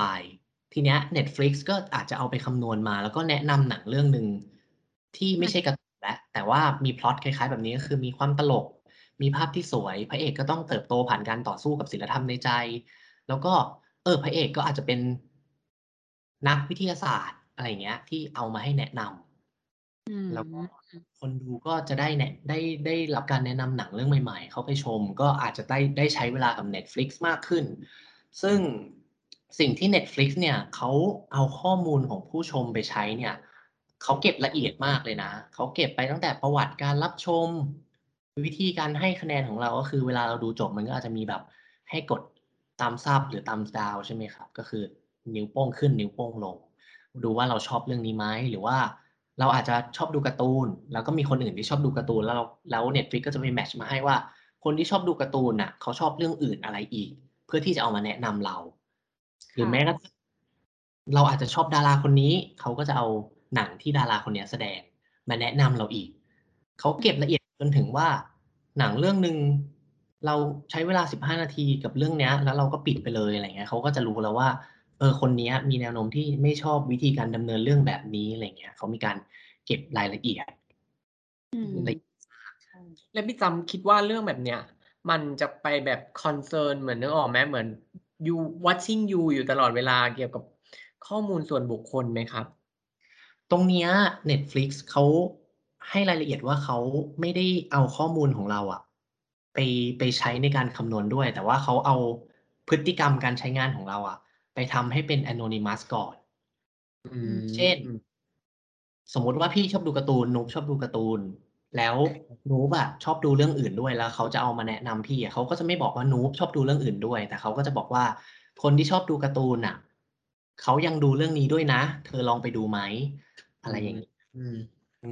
ทีเนี้ย Netflix ก็อาจจะเอาไปคำนวณมา แล้วก็แนะนำหนังเรื่องหนึ่งที่อืไม่ใช่มการ์ตูนแล้วแต่ว่ามีพล็อตคล้ายๆ แบบนี้ก็คือมีความตลก มีภาพที่สวย พระเอกก็ต้องเติบโตผ่านการต่อสู้กับศีลธรรมในใจ แล้วก็ เออพระเอกก็อาจจะเป็นนักวิทยาศาสตร์อะไรอย่างเงี้ย ที่เอามาให้แนะน อืำแล้วก็มคนดูก็จะได้แนะ ได้ ได้รับการแนะนำหนังเรื่องใหม่ ๆ เข้าไปชม ก็อาจจะได้ ได้ใช้เวลากับ Netflix มากขึ้น ซึ่งสิ่งที่ Netflix เนี่ย เขาเอาข้อมูลของผู้ชมไปใช้เนี่ย เขาเก็บละเอียดมากเลยนะ เขาเก็บไปตั้งแต่ประวัติการรับชม วิธีการให้คะแนนของเรา ก็คือเวลาเราดูจบมันก็อาจจะมีแบบให้กด thumbs up หรือ thumbs down ใช่ไหมครับ ก็คือนิ้วโป้งขึ้น นิ้วโป้งลง ดูว่าเราชอบเรื่องนี้ไหม หรือว่า เราอาจจะชอบดูการ์ตูน แล้วก็มีคนอื่นที่ชอบดูการ์ตูนแล้วแล้ว Netflix ก็จะไปแมตช์มาให้ว่า คนที่ชอบดูการ์ตูนน่ะ เขาชอบเรื่องอื่นอะไรอีก เพื่อที่จะเอามาแนะนำเรา หรือแม้กระทั่งเราอาจจะชอบดาราคนนี้ เขาก็จะเอาหนังที่ดาราคนนี้แสดง มาแนะนำเราอีก เขาเก็บละเอียดจนถึงว่า หนังเรื่องหนึ่งเราใช้เวลา15นาทีกับเรื่องเนี้ย แล้วเราก็ปิดไปเลยอะไรเงี้ยเขาก็จะรู้แล้วว่า เออคนเนี้ยมีแนวโน้มที่ไม่ชอบวิธีการดำเนินเรื่องแบบนี้อะไรอย่างเงี้ยเขามีการเก็บรายละเอียดอืมละใช่แล้วพี่จำคิดว่าเรื่องแบบเนี้ยมันจะไปแบบคอนเซิร์นเหมือนนึกออกไหมเหมือน you watching you อยู่ตลอดเวลาเกี่ยวกับข้อมูลส่วนบุคคลไหมครับ?ตรงเนี้ย Netflix เขาให้รายละเอียดว่าเขาไม่ได้เอาข้อมูลของเราอะไปไปใช้ในการคำนวณด้วย แต่ว่าเขาเอาพฤติกรรมการใช้งานของเราอะ ไปทำให้เป็น anonymous ก่อนอือืมเช่นมสมมุติว่าพี่ชอบดูการ์ตูนนุ๊กชอบดูการ์ตูน แล้วนุ๊กอะชอบดูเรื่องอื่นด้วยแล้ว เขาจะเอามาแนะนำพี่อะเขาก็จะไม่บอกว่านุ๊กชอบดูเรื่องอื่นด้วย แต่เขาก็จะบอกว่าคนที่ชอบดูการ์ตูนน่ะเขายังดูเรื่องนี้ด้วยนะ เธอลองไปดูไหมออืะไรอมย่างงี้ อืม อื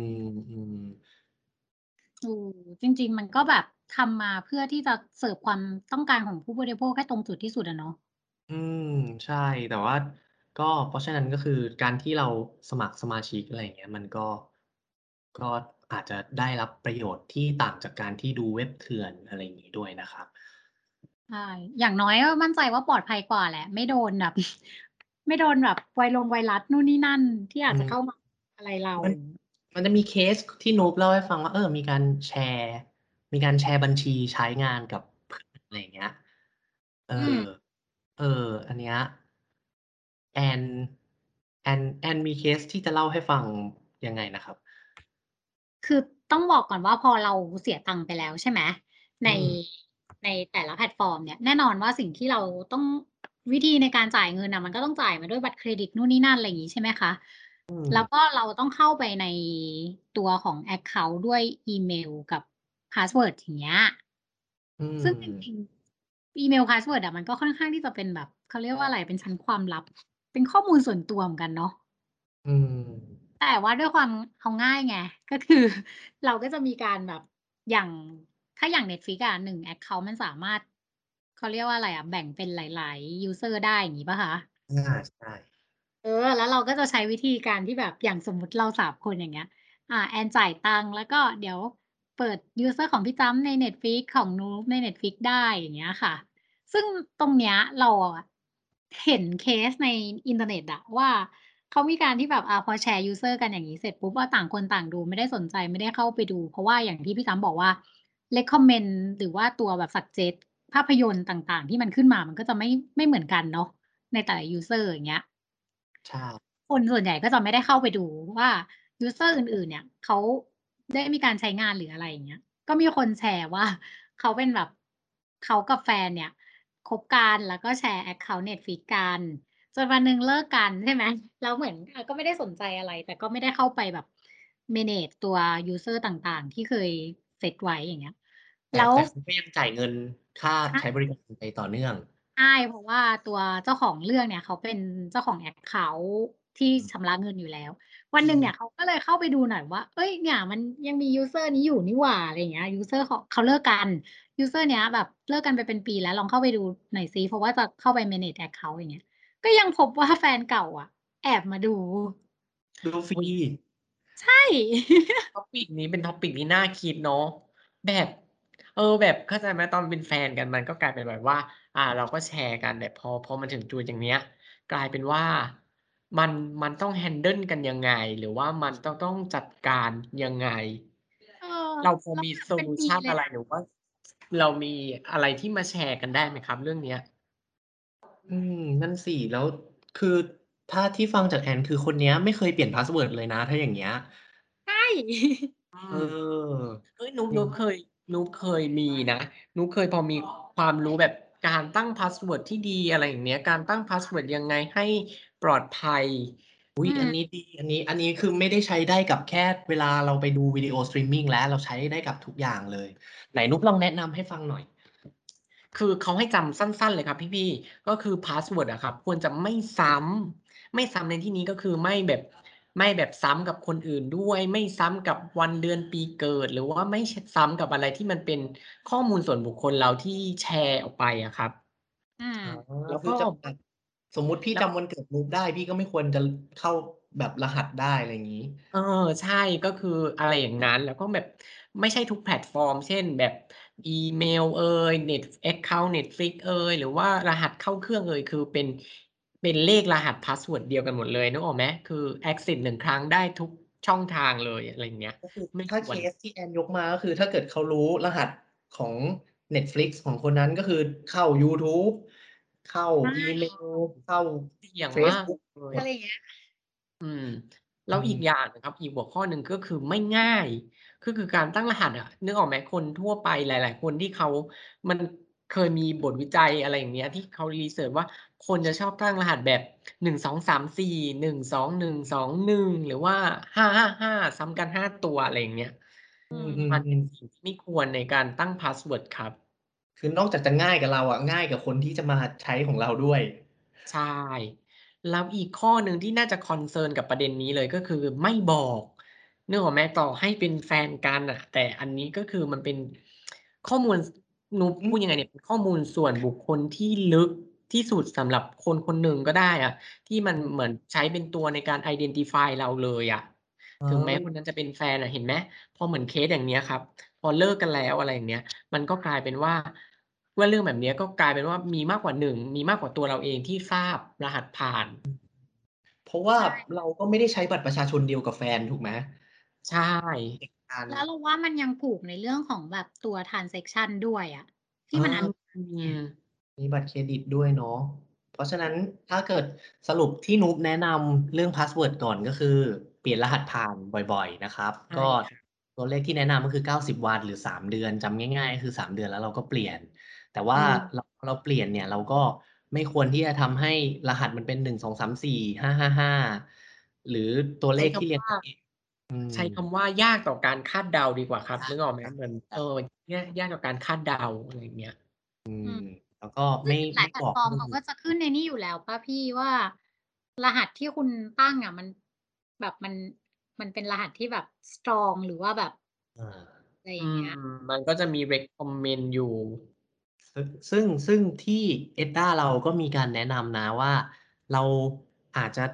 มๆเออจริง ๆ มันก็แบบทำมาเพื่อที่จะเสิร์ฟความต้องการของผู้บริโภคให้ตรงจุดที่สุดอะเนาะ อืม ใช่ แต่ว่าก็ เพราะฉะนั้น ก็คือการที่เราสมัครสมาชิก อะไรอย่างเงี้ย มันก็ ก็อาจจะได้รับประโยชน์ที่ต่างจากการที่ดูเว็บเถื่อน อะไรอย่างงี้ด้วยนะครับ ใช่ อย่างน้อยก็มั่นใจว่าปลอดภัยกว่าแหละ ไม่โดนแบบ ไม่โดนแบบไวรงไวรัสนู่นนี่นั่น ที่อาจจะเข้าอืมมาอะไรเรา มัน มันจะมีเคสที่นุ๊กเล่าให้ฟังว่า เออ มีการแชร์ มีการแชร์บัญชีใช้งานกับ เพื่อน อะไรอย่างเงี้ย เออ อืม เออ อันเนี้ยแอนแอนแอนมีเคสที่จะเล่าให้ฟังยังไงนะครับ?คือต้องบอกก่อนว่าพอเราเสียตังค์ไปแล้วใช่ไหมอในในแต่ละแพลตฟอร์มเนี่ยแน่นอนว่าสิ่งที่เราต้องวิธีในการจ่ายเงินน่ะมันก็ต้องจ่ายมาด้วยบัตรเครดิตนู่นนี่นั่นอะไรอย่างงี้ใช่ไหมคะอืม แล้วก็เราต้องเข้าไปในตัวของ account ด้วยอีเมลกับ password อย่างเงี้ยอืม ซึ่งจริงๆ อีเมล password อะมันก็ค่อนข้างที่จะเป็นแบบเขาเรียกว่าอะไรเป็นชั้นความลับ เป็นข้อมูลส่วนตัวเหมือนกันเนาะอืม แต่ว่าด้วยความเอาง่ายไง ก็คือ เราก็จะมีการแบบอย่างถ้าอย่าง Netflix อะ1 account มันสามารถเขาเรียกว่าอะไรอะแบ่งเป็นหลาย ๆ user ได้อย่างงี้เปล่าคะ?อาใช่ เออแล้วเราก็จะใช้วิธีการที่แบบอย่างสมมุติเรา3คนอย่างเงี้ย อ่า แอนจ่ายตังค์แล้วก็เดี๋ยว เปิด user ของพี่จั๊มใน Netflix ของนุ๊กใน Netflix ได้อย่างเงี้ยค่ะ ซึ่งตรงเนี้ยเราอะเห็นเคสในอินเทอร์เน็ตอะว่าเขามีการที่แบบอ่าพอแชร์ user กันอย่างงี้เสร็จปุ๊บอะต่างคนต่างดูไม่ได้สนใจไม่ได้เข้าไปดู เพราะว่าอย่างที่พี่จั๊มบอกว่า recommend หรือว่าตัวแบบ suggest ภาพยนตร์ต่างๆ ที่มันขึ้นมามันก็จะไม่ไม่เหมือนกันเนาะในแต่ละ user อย่างเงี้ยใช่คนส่วนใหญ่ก็จะไม่ได้เข้าไปดูว่า user อื่นๆ เนี่ยเขา ได้มีการใช้งานหรืออะไรอย่างเงี้ย ก็มีคนแชร์ว่า เขาเป็นแบบเขากับแฟนเนี่ยคบกันแล้วก็แชร์ account Netflix กันจนวันหนึ่งเลิกกันใช่ไหมแล้วเหมือนอ่าก็ไม่ได้สนใจอะไร แต่ก็ไม่ได้เข้าไปแบบ manage ตัว user ต่างๆ ที่เคยเซตไว้อย่างเงี้ยแต่แล้วแต่คุณก็ยังจ่ายเงินค่าใช่ใช้บริการไปต่อเนื่องใช่เพราะว่าตัวเจ้าของเรื่องเนี่ย เขาเป็นเจ้าของ account ที่อืมชำระเงินอยู่แล้ว อืม วันหนึ่งเนี่ยเขาก็เลยเข้าไปดูหน่อยว่าเฮ้ยเนี่ยมันยังมี user นี้อยู่นี่หว่าอะไรอย่างเงี้ย user เขาเขาเลิกกัน user เนี้ยแบบเลิกกันไปเป็นปีแล้วลองเข้าไปดูหน่อยซิเพราะว่าจะเข้าไป manage account อย่างเงี้ย ก็ยังพบว่าแฟนเก่าอะแอบมาดู ดูฟรีใช่ topic นี้เป็น topic ที่น่าคิดเนาะแบบ เออ แบบเข้าใจไหมตอนเป็นแฟนกันมันก็กลายเป็นแบบว่า อ่า เราก็แชร์กันแต่พอพอมาถึงจุดอย่างเนี้ย กลายเป็นว่า มัน มันต้อง handle กันยังไง หรือว่ามันต้องต้องจัดการยังไง เออเราพอแล้วมีมันโซเป็นลูปีชันเลอะยไรนะ หรือว่า เรามีอะไรที่มาแชร์กันได้ไหมครับ เรื่องเนี้ย?อืม นั่นสิ แล้วคือถ้าที่ฟังจากแอนคือคนเนี้ยไม่เคยเปลี่ยนพาสเวิร์ดเลยนะ ถ้าอย่างเงี้ย ใช่ อืเออม เฮ้ยนุ๊กจรนิุ๊กงเคยนุ๊กเคยมีนะนุ๊กเคยพอมีความรู้แบบการตั้ง password ที่ดีอะไรอย่างเงี้ย การตั้ง password ยังไงให้ ปลอดภัยอุ๊ยอืมอันนี้ดีอันนี้อันนี้คือไม่ได้ใช้ได้กับแค่เวลาเราไปดูวิดีโอสตรีมมิงแล้วเราใช้ได้กับทุกอย่างเลย ไหนนุ๊กลองแนะนำให้ฟังหน่อย คือเขาให้จำสั้น ๆ เลยครับพี่ๆก็คือ password อะครับ ควรจะไม่ซ้ำไม่ซ้ำในที่นี้ก็คือไม่แบบไม่แบบซ้ำกับคนอื่นด้วย ไม่ซ้ำกับวันเดือนปีเกิด หรือว่าไม่ซ้ำกับอะไรที่มันเป็นข้อมูลส่วนบุคคลเราที่แชร์ออกไปอะครับอืมอ๋อแล้วก็คือ็จะแบบ สมมุติพี่แล้วจำวันเกิดนุ๊กได้ พี่ก็ไม่ควรจะเข้าแบบรหัสได้ อะไรอย่างงี้ เออ ใช่ ก็คืออะไรอย่างงั้น แล้วก็แบบไม่ใช่ทุกแพลตฟอร์ม เช่น แบบอีเมลเอยเน็ต account Netflix เอย หรือว่ารหัสเข้าเครื่องเอย คือเป็น เป็นเลขรหัส password เดียวกันหมดเลยนึกออกไหมคือ access 1ครั้งได้ทุกช่องทางเลยอะไรอย่างเงี้ย ก็คือไม่ควร ถ้าเคควรสที่แอนยกมาก็คือถ้าเกิดเขารู้รหัสของ Netflix ของคนนั้นก็คือเข้ายูทูบ เข้าใช่อีเมลเข้าเสี่ยงมซากเลหมยอะดไรอย่างเงี้ย อืม แล้อืมอีกอย่างหนึ่งครับ อีกหัวข้อหนึ่งก็คือไม่ง่ายก็คือการตั้งรหัสอะนึกออกไหมคนทั่วไปหลาย ๆ คนที่เขามันเคยมีบทวิจัยอะไรอย่างเงี้ย ที่เขา research ว่าคนจะชอบตั้งรหัสแบบ1234 12121หรือว่า555ซ้ำกัน5ตัวอะไรอย่างเงี้ย อือืมมันเป็มนๆๆสิ่งที่ไม่ควรในการตั้ง password ครับ คือนอกจากจะง่ายกับเราอะ ง่ายกับคนที่จะมาใช้ของเราด้วย ใช่ แล้วอีกข้อหนึ่งที่น่าจะ concern กับประเด็นนี้เลย ก็คือไม่บอก นึกออกไหมต่อให้เป็นแฟนกันน่ะแต่อันนี้ก็คือมันเป็นข้อมูลสนุ๊กอืมพูดยังไงเนี่ยเป็นข้อมูลส่วนบุคคลที่ลึกที่สุดสำหรับคนคนหนึ่งก็ได้อะ ที่มันอืมเหมือนใช้เป็นตัวในการ identify เราเลยอะ อ๋ถึงแม้คนอนั้นจะเป็นแฟนอะเห็นไหมพอเหมือนเคสอย่างเนี้ยครับ พอเลิกกันแล้วอะไรอย่างเงี้ย มันก็กลายเป็นว่า ว่าเรื่องแบบเนี้ยก็กลายเป็นว่ามีมากกว่า1มีมากกว่าตัวเราเองที่ทราบรหัสผ่านอืมเพราะว่าใช่เราก็ไม่ได้ใช้บัตรประชาชนเดียวกับแฟนถูกไหม?ใช่เหตุการณแ์ล้วเราว่ามันยังผูกในเรื่องของแบบตัวทรานแซกชันด้วยอะทเี่มันอันอออืไงมมีบัตรเครดิตด้วยเนาะเพราะฉะนั้นถ้าเกิดสรุปที่นุ๊กแนะนำเรื่อง password ก่อนก็คือ เปลี่ยนรหัสผ่านบ่อย ๆ นะครับใช่ก็ครับตัวเลขที่แนะนำก็คือ 90 วันหรือ 3 เดือนจำง่ายๆก็คือ 3 เดือนแล้วเราก็เปลี่ยน แต่ว่าอืามเราเราเปลี่ยนเนี่ยเราก็ไม่ควรที่จะทำให้รหัสมันเป็น1 2 3 4 5 5 5หรือตัวเชล้คขที่เรียงง่ายใช่ครับผิดอืมใช้คำว่ายากต่อการคาดเดาดีกว่าครับใช่นึกออกไหมใช่เหมือนใช่เอ่อยากยากต่อการคาดเดาอะไรอย่างเงี้ย อือืมมแล้วก็ซึไ่ม่งหไลมา่ยแพลตฟอรบอกใ์หม้เขาก็จะขึ้นในนี่อยู่แล้วเปล่าพี่ว่า รหัสที่คุณตั้งอะมันแบบมันมันเป็นรหัสที่แบบสตรองหรือว่าแบบอาอะไรออืย่างเงี้ยมมันก็จะมี recommend อยู่ ซึ่งซึ่งที่ EDDA เราก็มีการแนะนำนะว่า เราอาจจะ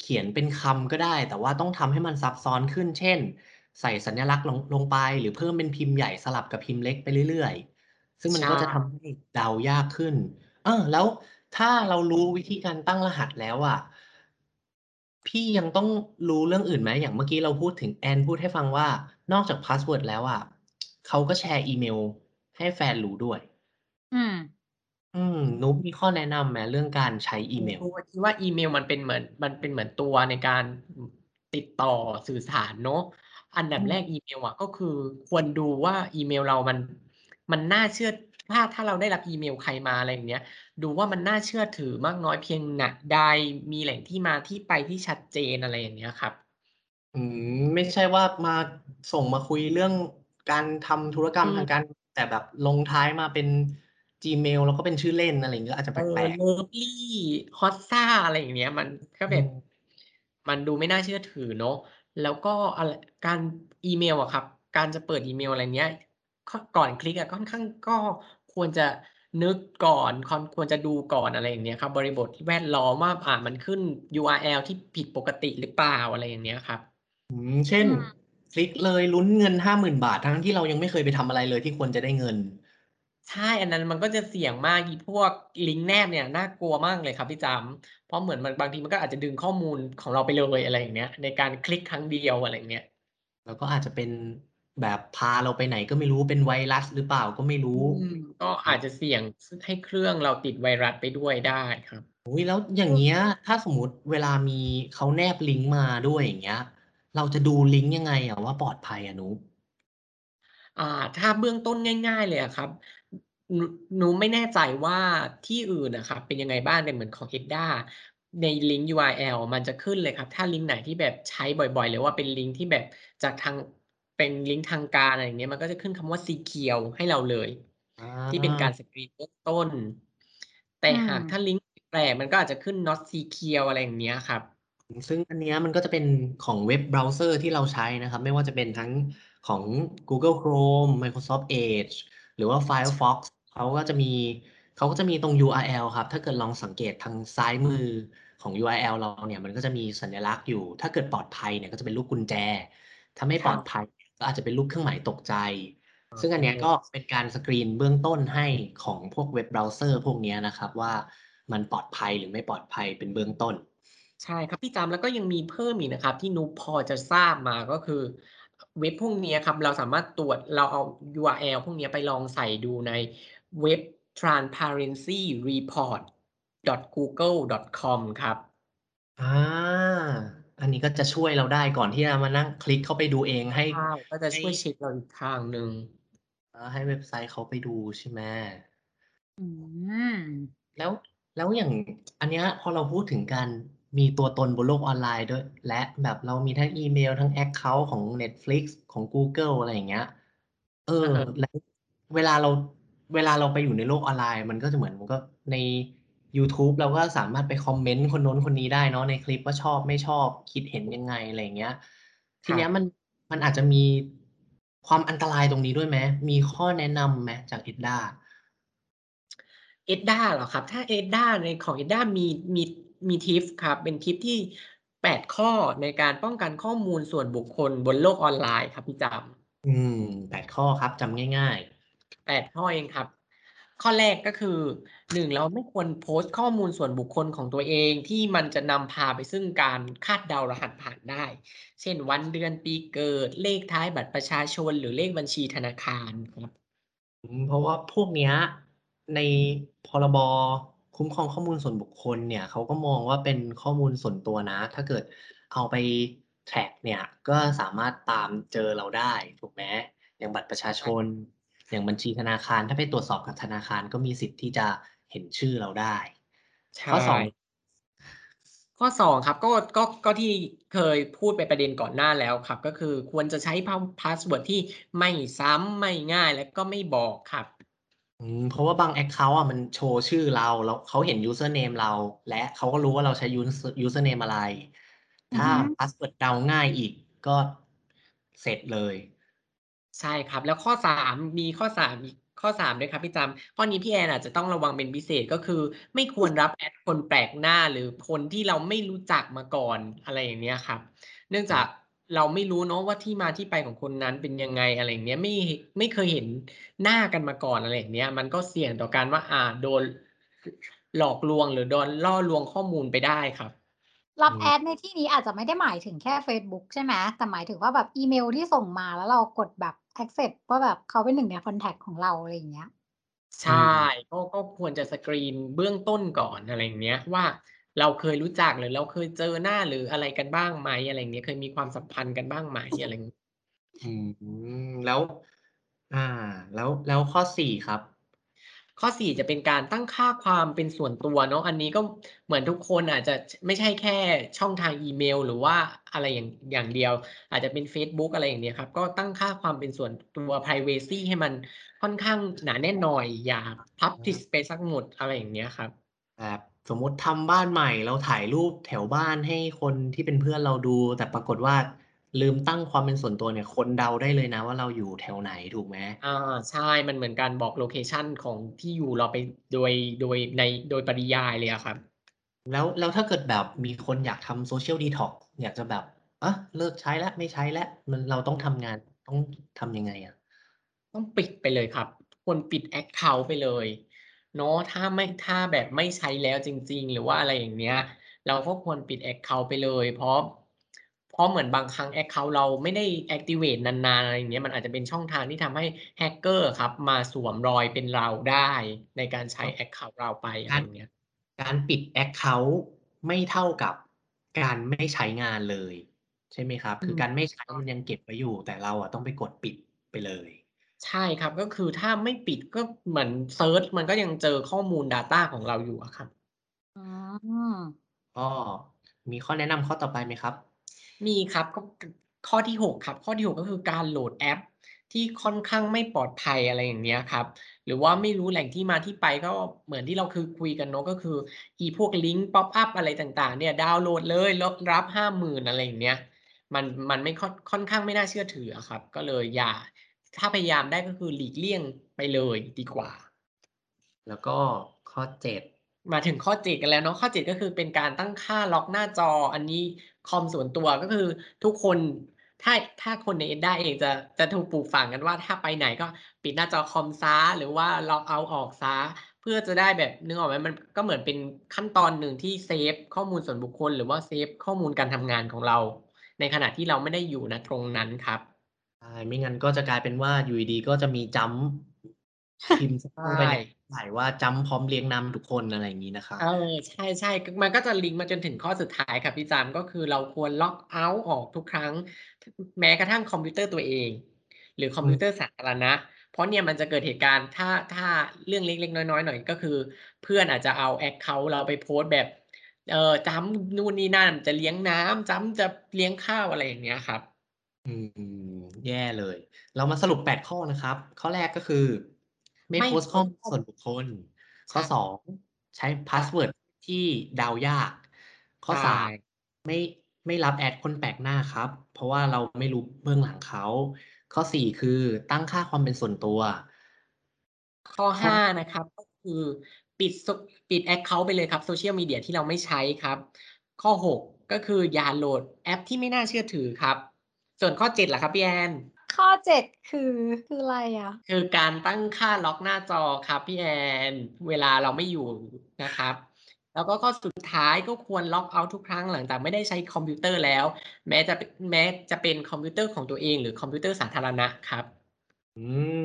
เขียนเป็นคำก็ได้ แต่ว่าต้องทำให้มันซับซ้อนขึ้น เช่น ใส่สัญลักษณ์ลงลงไป หรือเพิ่มเป็นพิมพ์ใหญ่สลับกับพิมพ์เล็กไปเรื่อยๆ ซึ่งมันก็จะทำให้เดายากขึ้นเออแล้วถ้าเรารู้วิธีการตั้งรหัสแล้วอะพี่ยังต้องรู้เรื่องอื่นไหม?อย่างเมื่อกี้เราพูดถึงแอนพูดให้ฟังว่านอกจาก password แล้วอะเขาก็แชร์อีเมลให้แฟนรู้ด้วย อืม อืม นุ๊กมีข้อแนะนำไหมเรื่องการใช้อีเมล?นุ๊กอะคิดว่าอีเมลมันเป็นเหมือนมันเป็นเหมือนตัวในการอืมติดต่อสื่อสารเนาะอันดัอบืมแรกอีเมลอะก็คือควรดูว่าอีเมลเรามัน มันน่าเชื่อถ้าถ้าเราได้รับอีเมลใครมาอะไรอย่างเงี้ย ดูว่ามันน่าเชื่อถือมากน้อยเพียงหนใดมีแหล่งที่มาที่ไปที่ชัดเจนอะไรอย่างเงี้ยครับ อืมไม่ใช่ว่ามาส่งมาคุยเรื่องการทำธุรกรรอมืทางการมแต่แบบลงท้ายมาเป็น Gmail แล้วก็เป็นชื่อเล่นอะไรอย่างงี้ก็อาจจะเแออปลกๆ Lovely Hossa อะไรอย่างเงี้ย มันก็อืแบบมมันดูไม่น่าเชื่อถือเนาะแล้วก็อะไรการอีเมลอะครับ การจะเปิดอีเมลอะไรเงี้ยคก่อนคลิกอะค่อนข้างก็ควรจะนึกก่อนคอนควรจะดูก่อนอะไรอย่างเงี้ยครับ บริบทแวดล้อมว่าอ่ามันขึ้น URL ที่ผิดปกติหรือเปล่าอะไรอย่างเงี้ยครับอืมเช่นอืมคลิกเลยลุ้นเงิน50,000บาททั้งๆที่เรายังไม่เคยไปทำอะไรเลยที่ควรจะได้เงิน ใช่ อันนั้นมันก็จะเสี่ยงมาก อีพวกลิงก์แนบเนี่ยน่ากลัวมากเลยครับพี่จำ เพราะเหมือนมันบางทีมันก็อาจจะดึงข้อมูลของเราไปเลยอะไรอย่างเงี้ย ในการคลิกครั้งเดียวอะไรอย่างเงี้ย แล้วก็อาจจะเป็นแบบพาเราไปไหนก็ไม่รู้เป็นไวรัสหรือเปล่าก็ไม่รู้อืมก็อาจจะเสี่ยงซให้เครื่องเราติดไวรัสไปด้วยได้ครับ อุ๊ยแล้วอย่างเงี้ย ถ้าสมมุติเวลามีเขาแนบลิงก์มาด้วยอย่างเงี้ย เราจะดูลิงก์ยังไงอะว่าปลอดภัยอะนุ๊ก?อ่าถ้าเบื้องต้นง่าย ๆ เลยอะครับ นนุนุ้มไม่แน่ใจว่าที่อื่นน่ะครับเป็นยังไงบ้างแต่เหมือนของ EDDA ในลิงก์ URL มันจะขึ้นเลยครับ ถ้าลิงก์ไหนที่แบบใช้บ่อยๆ หรือว่าเป็นลิงก์ที่แบบจากทางเป็นลิงก์ทางการอะไรอย่างเงี้ยมันก็จะขึ้นคำว่า Secure ให้เราเลยอที่เป็นการาสกรีนเบื้องต้น แต่อืหากถ้ามลิงก์แปลกๆมันก็อาจจะขึ้น Not secure อะไรอย่างเงี้ยครับอืมซึ่งอันเนี้ยมันก็จะเป็นของ web browser ที่เราใช้นะครับ ไม่ว่าจะเป็นทั้งของ Google Chrome Microsoft Edge หรือว่าใช่ Firefox เขาก็จะมีเขาก็จะมีตรง URL ครับ ถ้าเกิดลองสังเกตทางซ้ายมือของ URL เราเนี่ย มันก็จะมีสัญลักษณ์อยู่ ถ้าเกิดปลอดภัยเนี่ยก็จะเป็นรูปกุญแจ ถ้าไม่ปลอดภัยครับก็อาจจะเป็นรูปเครื่องหมายตกใจอ๋อซึ่งอันเนี้ยก็เป็นการสกรีนเบื้องต้นให้ของพวก web browser พวกเนี้ยนะครับว่ามันปลอดภัยหรือไม่ปลอดภัยเป็นเบื้องต้น ใช่ครับพี่จำแล้วก็ยังมีเพิ่มอีกนะครับ ที่นุ๊กพอจะทราบมาก็คือเว็บพวกเนี้ยครับเราสามารถตรวจเราเอา URL พวกเนี้ยไปลองใส่ดูใน เว็บ transparencyreport.google.com ครับอาอันนี้ก็จะช่วยเราได้ก่อนที่จะมานั่งคลิกเข้าไปดูเองให้ใช่ก็จะให้ช่วยเช็กเราอีกทางหนึ่งอาให้เว็บไซต์เขาไปดูใช่ไหม?อืมแล้วแล้วอย่างอันเนี้ยพอเราพูดถึงการมีตัวตนบนโลกออนไลน์ด้วย และแบบเรามีทั้งอีเมล ทั้ง account ของ Netflix ของ Google อะไรอย่างเงี้ย เอออะฮะแล้วเวลาเรา เวลาเราไปอยู่ในโลกออนไลน์ มันก็จะเหมือนมันก็ในยูทูบเราก็สามารถไป comment คนโน้นคนนี้ได้เนาะในคลิปว่าชอบไม่ชอบคิดเห็นยังไงอะไรอย่างเงี้ย ทีเนี้ยครับมันมันอาจจะมีความอันตรายตรงนี้ด้วยไหม?มีข้อแนะนำไหมจาก EDDA? EDDA เหรอครับ ถ้า EDDA ในของ EDDA มีมีมีทิปส์ครับ เป็นทิปที่ 8 ข้อในการป้องกันข้อมูลส่วนบุคคลบนโลกออนไลน์ครับพี่จำอืม 8 ข้อครับจำง่าย ๆ 8ข้อเองครับ ข้อแรกก็คือ1เราไม่ควรโพสต์ข้อมูลส่วนบุคคลของตัวเองที่มันจะนำพาไปซึ่งการคาดเดารหัสผ่านได้ เช่นวันเดือนปีเกิดเลขท้ายบัตรประชาชน หรือเลขบัญชีธนาคารครับเพราะว่าพวกเนี้ยในพรบ.คุ้มครองข้อมูลส่วนบุคคลเนี่ยเขาก็มองว่าเป็นข้อมูลส่วนตัวนะ ถ้าเกิดเอาไปแท็กเนี่ยก็สามารถตามเจอเราได้ถูกไหมอย่างบัตรประชาชน อย่างบัญชีธนาคารถ้าไปตรวจสอบกับธนาคารก็มีสิทธิ์ที่จะเห็นชื่อเราได้ใชข้อ2่ข้อ2ครับก็ก็ก็ที่เคยพูดไปประเด็นก่อนหน้าแล้วครับ ก็คือควรจะใช้พา password ที่ไม่ซ้ำไม่ง่ายและก็ไม่บอกครับอืมเพราะว่าบาง account อะมันโชว์ชื่อเราแล้วเขาเห็น username เรา และเขาก็รู้ว่าเราใช้ user username อะไรอือถ้า password เดาง่ายอีกก็เสร็จเลย ใช่ครับ แล้วข้อ 3 มีข้อ 3 อีกข้อ 3 ด้วยครับพี่จำข้อนี้พี่แอนอาจจะต้องระวังเป็นพิเศษก็คือ ไม่ควรรับ add คนแปลกหน้าหรือคนที่เราไม่รู้จักมาก่อนอะไรอย่างเงี้ยครับ เนื่องจากเราไม่รู้เนาะว่าที่มาที่ไปของคนนั้นเป็นยังไงอะไรอย่างเงี้ยไม่ไม่เคยเห็นหน้ากันมาก่อนอะไรอย่างเงี้ย มันก็เสี่ยงต่อการว่าอ่าโดนหลอกลวงหรือโดนล่อลวงข้อมูลไปได้ครับรับอืมแอดในที่นี้อาจจะไม่ได้หมายถึงแค่เฟซบุ๊กใช่ไหมแต่หมายถึงว่าแบบอีเมลที่ส่งมาแล้วเรากดแบบ accept ว่าแบบเขาเป็นหนึ่งใน contact ของเราอะไรอย่างเงี้ย ใช่อืมก็ก็ควรจะสกรีนเบื้องต้นก่อนอะไรอย่างเงี้ยว่าเราเคยรู้จักหรือเราเคยเจอหน้าหรืออะไรกันบ้างไหมอะไรอย่างเงี้ยเคยมีความสัมพันธ์กันบ้างไหมอะไรงี้อืมแล้ว อ่า แล้วแล้วข้อ4ครับ ข้อ 4 จะเป็นการตั้งค่าความเป็นส่วนตัวเนาะอันนี้ก็เหมือนทุกคนอาจจะไม่ใช่แค่ช่องทางอีเมล หรือว่าอะไรอย่างอย่างเดียว อาจจะเป็นเฟซบุ๊กอะไรอย่างเงี้ยครับ ก็ตั้งค่าความเป็นส่วนตัว privacy ให้มันค่อนข้างหนาแน่นหน่อยอย่า publish ไปสียหมดอะไรอย่างเงี้ยครับแบบสมมติทำบ้านใหม่เราถ่ายรูปแถวบ้านให้คนที่เป็นเพื่อนเราดู แต่ปรากฏว่า ลืมตั้งความเป็นส่วนตัวเนี่ย คนเดาได้เลยนะว่าเราอยู่แถวไหนถูกไหม?อาใช่มันเหมือนการบอกโลเคชันของที่อยู่เราไปโดยโดยในโดยปริยายเลยอะครับ แล้วแล้วถ้าเกิดแบบมีคนอยากทำ Social Detox อยากจะแบบอะเลิกใช้แล้วไม่ใช้แล้วมันเราต้องทำงานต้องทำยังไงอะ?ต้องปิดไปเลยครับ ควรปิด account ไปเลยเนาะถ้าไม่ถ้าแบบไม่ใช้แล้วจริง ๆ หรือว่าอะไรอย่างเงี้ย เราก็ควรปิด account ไปเลย เพราะ เพราะเหมือนบางครั้ง account เราไม่ได้ activate นานๆอะไรอย่างเงี้ยมันอาจจะเป็นช่องทางที่ทำให้ hacker อะครับ มาสวมรอยเป็นเราได้ในการใช้ account เราไปอะไรอย่างเงี้ยการปิด account ไม่เท่ากับการไม่ใช้งานเลย ใช่ไหมครับ?อืมคือการไม่ใช้ใช่มันยังเก็บไว้อยู่ แต่เราอะต้องไปกดปิดไปเลย ใช่ครับก็คือถ้าไม่ปิดก็เหมือนเซิร์ชมันก็ยังเจอข้อมูลดาต้าของเราอยู่อะครับอืมก็มีข้อแนะนำข้อต่อไปไหมครับ? มีครับก็ข้อที่ 6 ครับ ข้อที่ 6 ก็คือการโหลดแอป ที่ค่อนข้างไม่ปลอดภัยอะไรอย่างเงี้ยครับ หรือว่าไม่รู้แหล่งที่มาที่ไปก็เหมือนที่เราคือคุยกันเนาะก็คืออีพวกลิงก์พ็อปอัปอะไรต่างๆ เนี่ยดาวน์โหลดเลยลดรับ50,000อะไรอย่างเงี้ยมันมันไม่ค่อนค่อนข้างไม่น่าเชื่อถือครับ ก็เลยอย่า ถ้าพยายามได้ก็คือหลีกเลี่ยงไปเลยดีกว่า แล้วก็ข้อ7 มาถึงข้อ 7 กันแล้วเนาะข้อ 7 ก็คือเป็นการตั้งค่าล็อกหน้าจอ อันนี้คอมส่วนตัวก็คือทุกคนถ้าถ้าคนใน Edda เองจะจะถูกปลูกฝังกันว่าถ้าไปไหนก็ปิดหน้าจอคอมเสียหรือว่าล็อกเอาออกเสียเพื่อจะได้แบบนึกออกไหม?มันก็เหมือนเป็นขั้นตอนหนึ่งที่เซฟข้อมูลส่วนบุคคล หรือว่าเซฟข้อมูลการทำงานของเรา ในขณะที่เราไม่ได้อยู่ณตรงนั้นครับใช่ไม่งั้นก็จะกลายเป็นว่าอยู่ดีๆก็จะมีจัม พิมพ์ใชลงไปใน่ใส่ว่าจัมป์พร้อมเรียงนามทุกคน อะไรอย่างงี้นะครัเอบอใช่ ๆ ก มันก็จะลิงก์มาจนถึงข้อสุดท้ายครับพี่จำก็คือเราควรล็อกเอาต์ออกทุกครั้งแม้กระทั่งคอมพิวเตอร์ตัวเอง หรือคอมพิวเตอร์อืมสาธารณะ เพราะเนี่ยมันจะเกิดเหตุการณ์ ถ้า ถ้าเรื่องเล็ก ๆ น้อย ๆ หน่อย ก็คือเพื่อนอาจจะเอา account เราไปโพสต์แบบ เอ่อจัมป์นู่นนี่นั่น จะเลี้ยงน้ำจัมป์จะเลี้ยงข้าว อะไรอย่างเงี้ยครับ อืม แย่เลย เรามาสรุป 8 ข้อนะครับ ข้อแรก ก็คือ ไม่ไม่โพสต์โพสตข้อมูลส่วนบุคคลใข้อ2ใช้ password คารับที่เดายาก ใช่ข้อ3ไม่ไม่รับ add คนแปลกหน้าครับ เพราะว่าเราไม่รู้เบื้องหลังเขา ข้อ4คือตั้งค่าความเป็นส่วนตัว ข้อขห้อานะครับก็คือปิดโซปิด account ไปเลยครับ Social Media ที่เราไม่ใช้ครับ ข้อ6ก็คืออย่าโหลดแอปที่ไม่น่าเชื่อถือครับ ส่วนข้อ7ล่ะครับพี่แอนน? ข้อ7คือคืออะไรอะ?คือการตั้งค่าล็อกหน้าจอครับพี่แอน เวลาเราไม่อยู่นะครับ แล้วก็ข้อสุดท้ายก็ควร logout ทุกครั้งหลังจากไม่ได้ใช้คอมพิวเตอร์แล้ว แม้จะปแม้จะเป็นคอมพิวเตอร์ของตัวเอง หรือคอมพิวเตอร์สาธารณะครับ อืม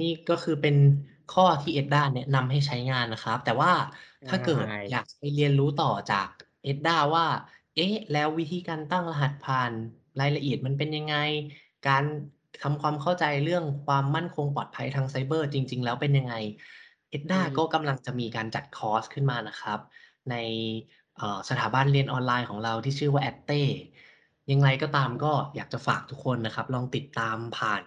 นี่ก็คือเป็นข้อที่ Edda แนะนำให้ใช้งานนะครับ แต่ว่าใชถ้าเกิดอยากไปเรียนรู้ต่อจาก Edda ว่า เอ๊ะ แล้ววิธีการตั้งรหัสผ่านรายละเอียดมันเป็นยังไง? การทำความเข้าใจเรื่องความมั่นคงปลอดภัยทางไซเบอร์จริง ๆ แล้วเป็นยังไง?อื Edda ก็ม กำลังจะมีการจัดคอร์สขึ้นมานะครับ ในเอ่อสถาบันเรียนออนไลน์ของเราที่ชื่อว่า ADTE ยังไงก็ตามก็อยากจะฝากทุกคนนะครับ ลองติดตามผ่าน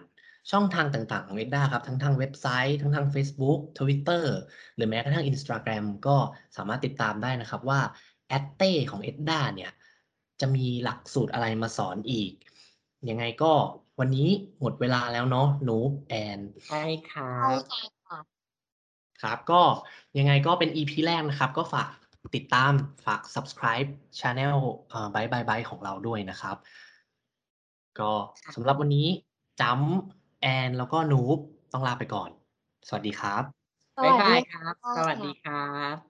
ช่องทางต่างๆ ของ Edda ครับ ทั้งทางเว็บไซต์ ทั้งทางเฟซบุ๊ก Twitter หรือแม้กระทั่ง Instagram ก็สามารถติดตามได้นะครับว่า a d t e ของ Edda เนี่ย จะมีหลักสูตรอะไรมาสอนอีก ยังไงก็วันนี้หมดเวลาแล้วเนาะ Noob แอนใช่ครัเข้าบใจค่ะครับ ก็ยังไงก็เป็น EP แรกนะครับ ก็ฝากติดตามฝาก subscribe channel เอ่อ Byte Byte Byte ของเราด้วยนะครับ ก็สำหรับวันนี้จัมป์แอนแล้วก็ Noob ต้องลาไปก่อน สวัสดีครับสบ๊ายวัสบาดียครับค่ะสวัสดีครับ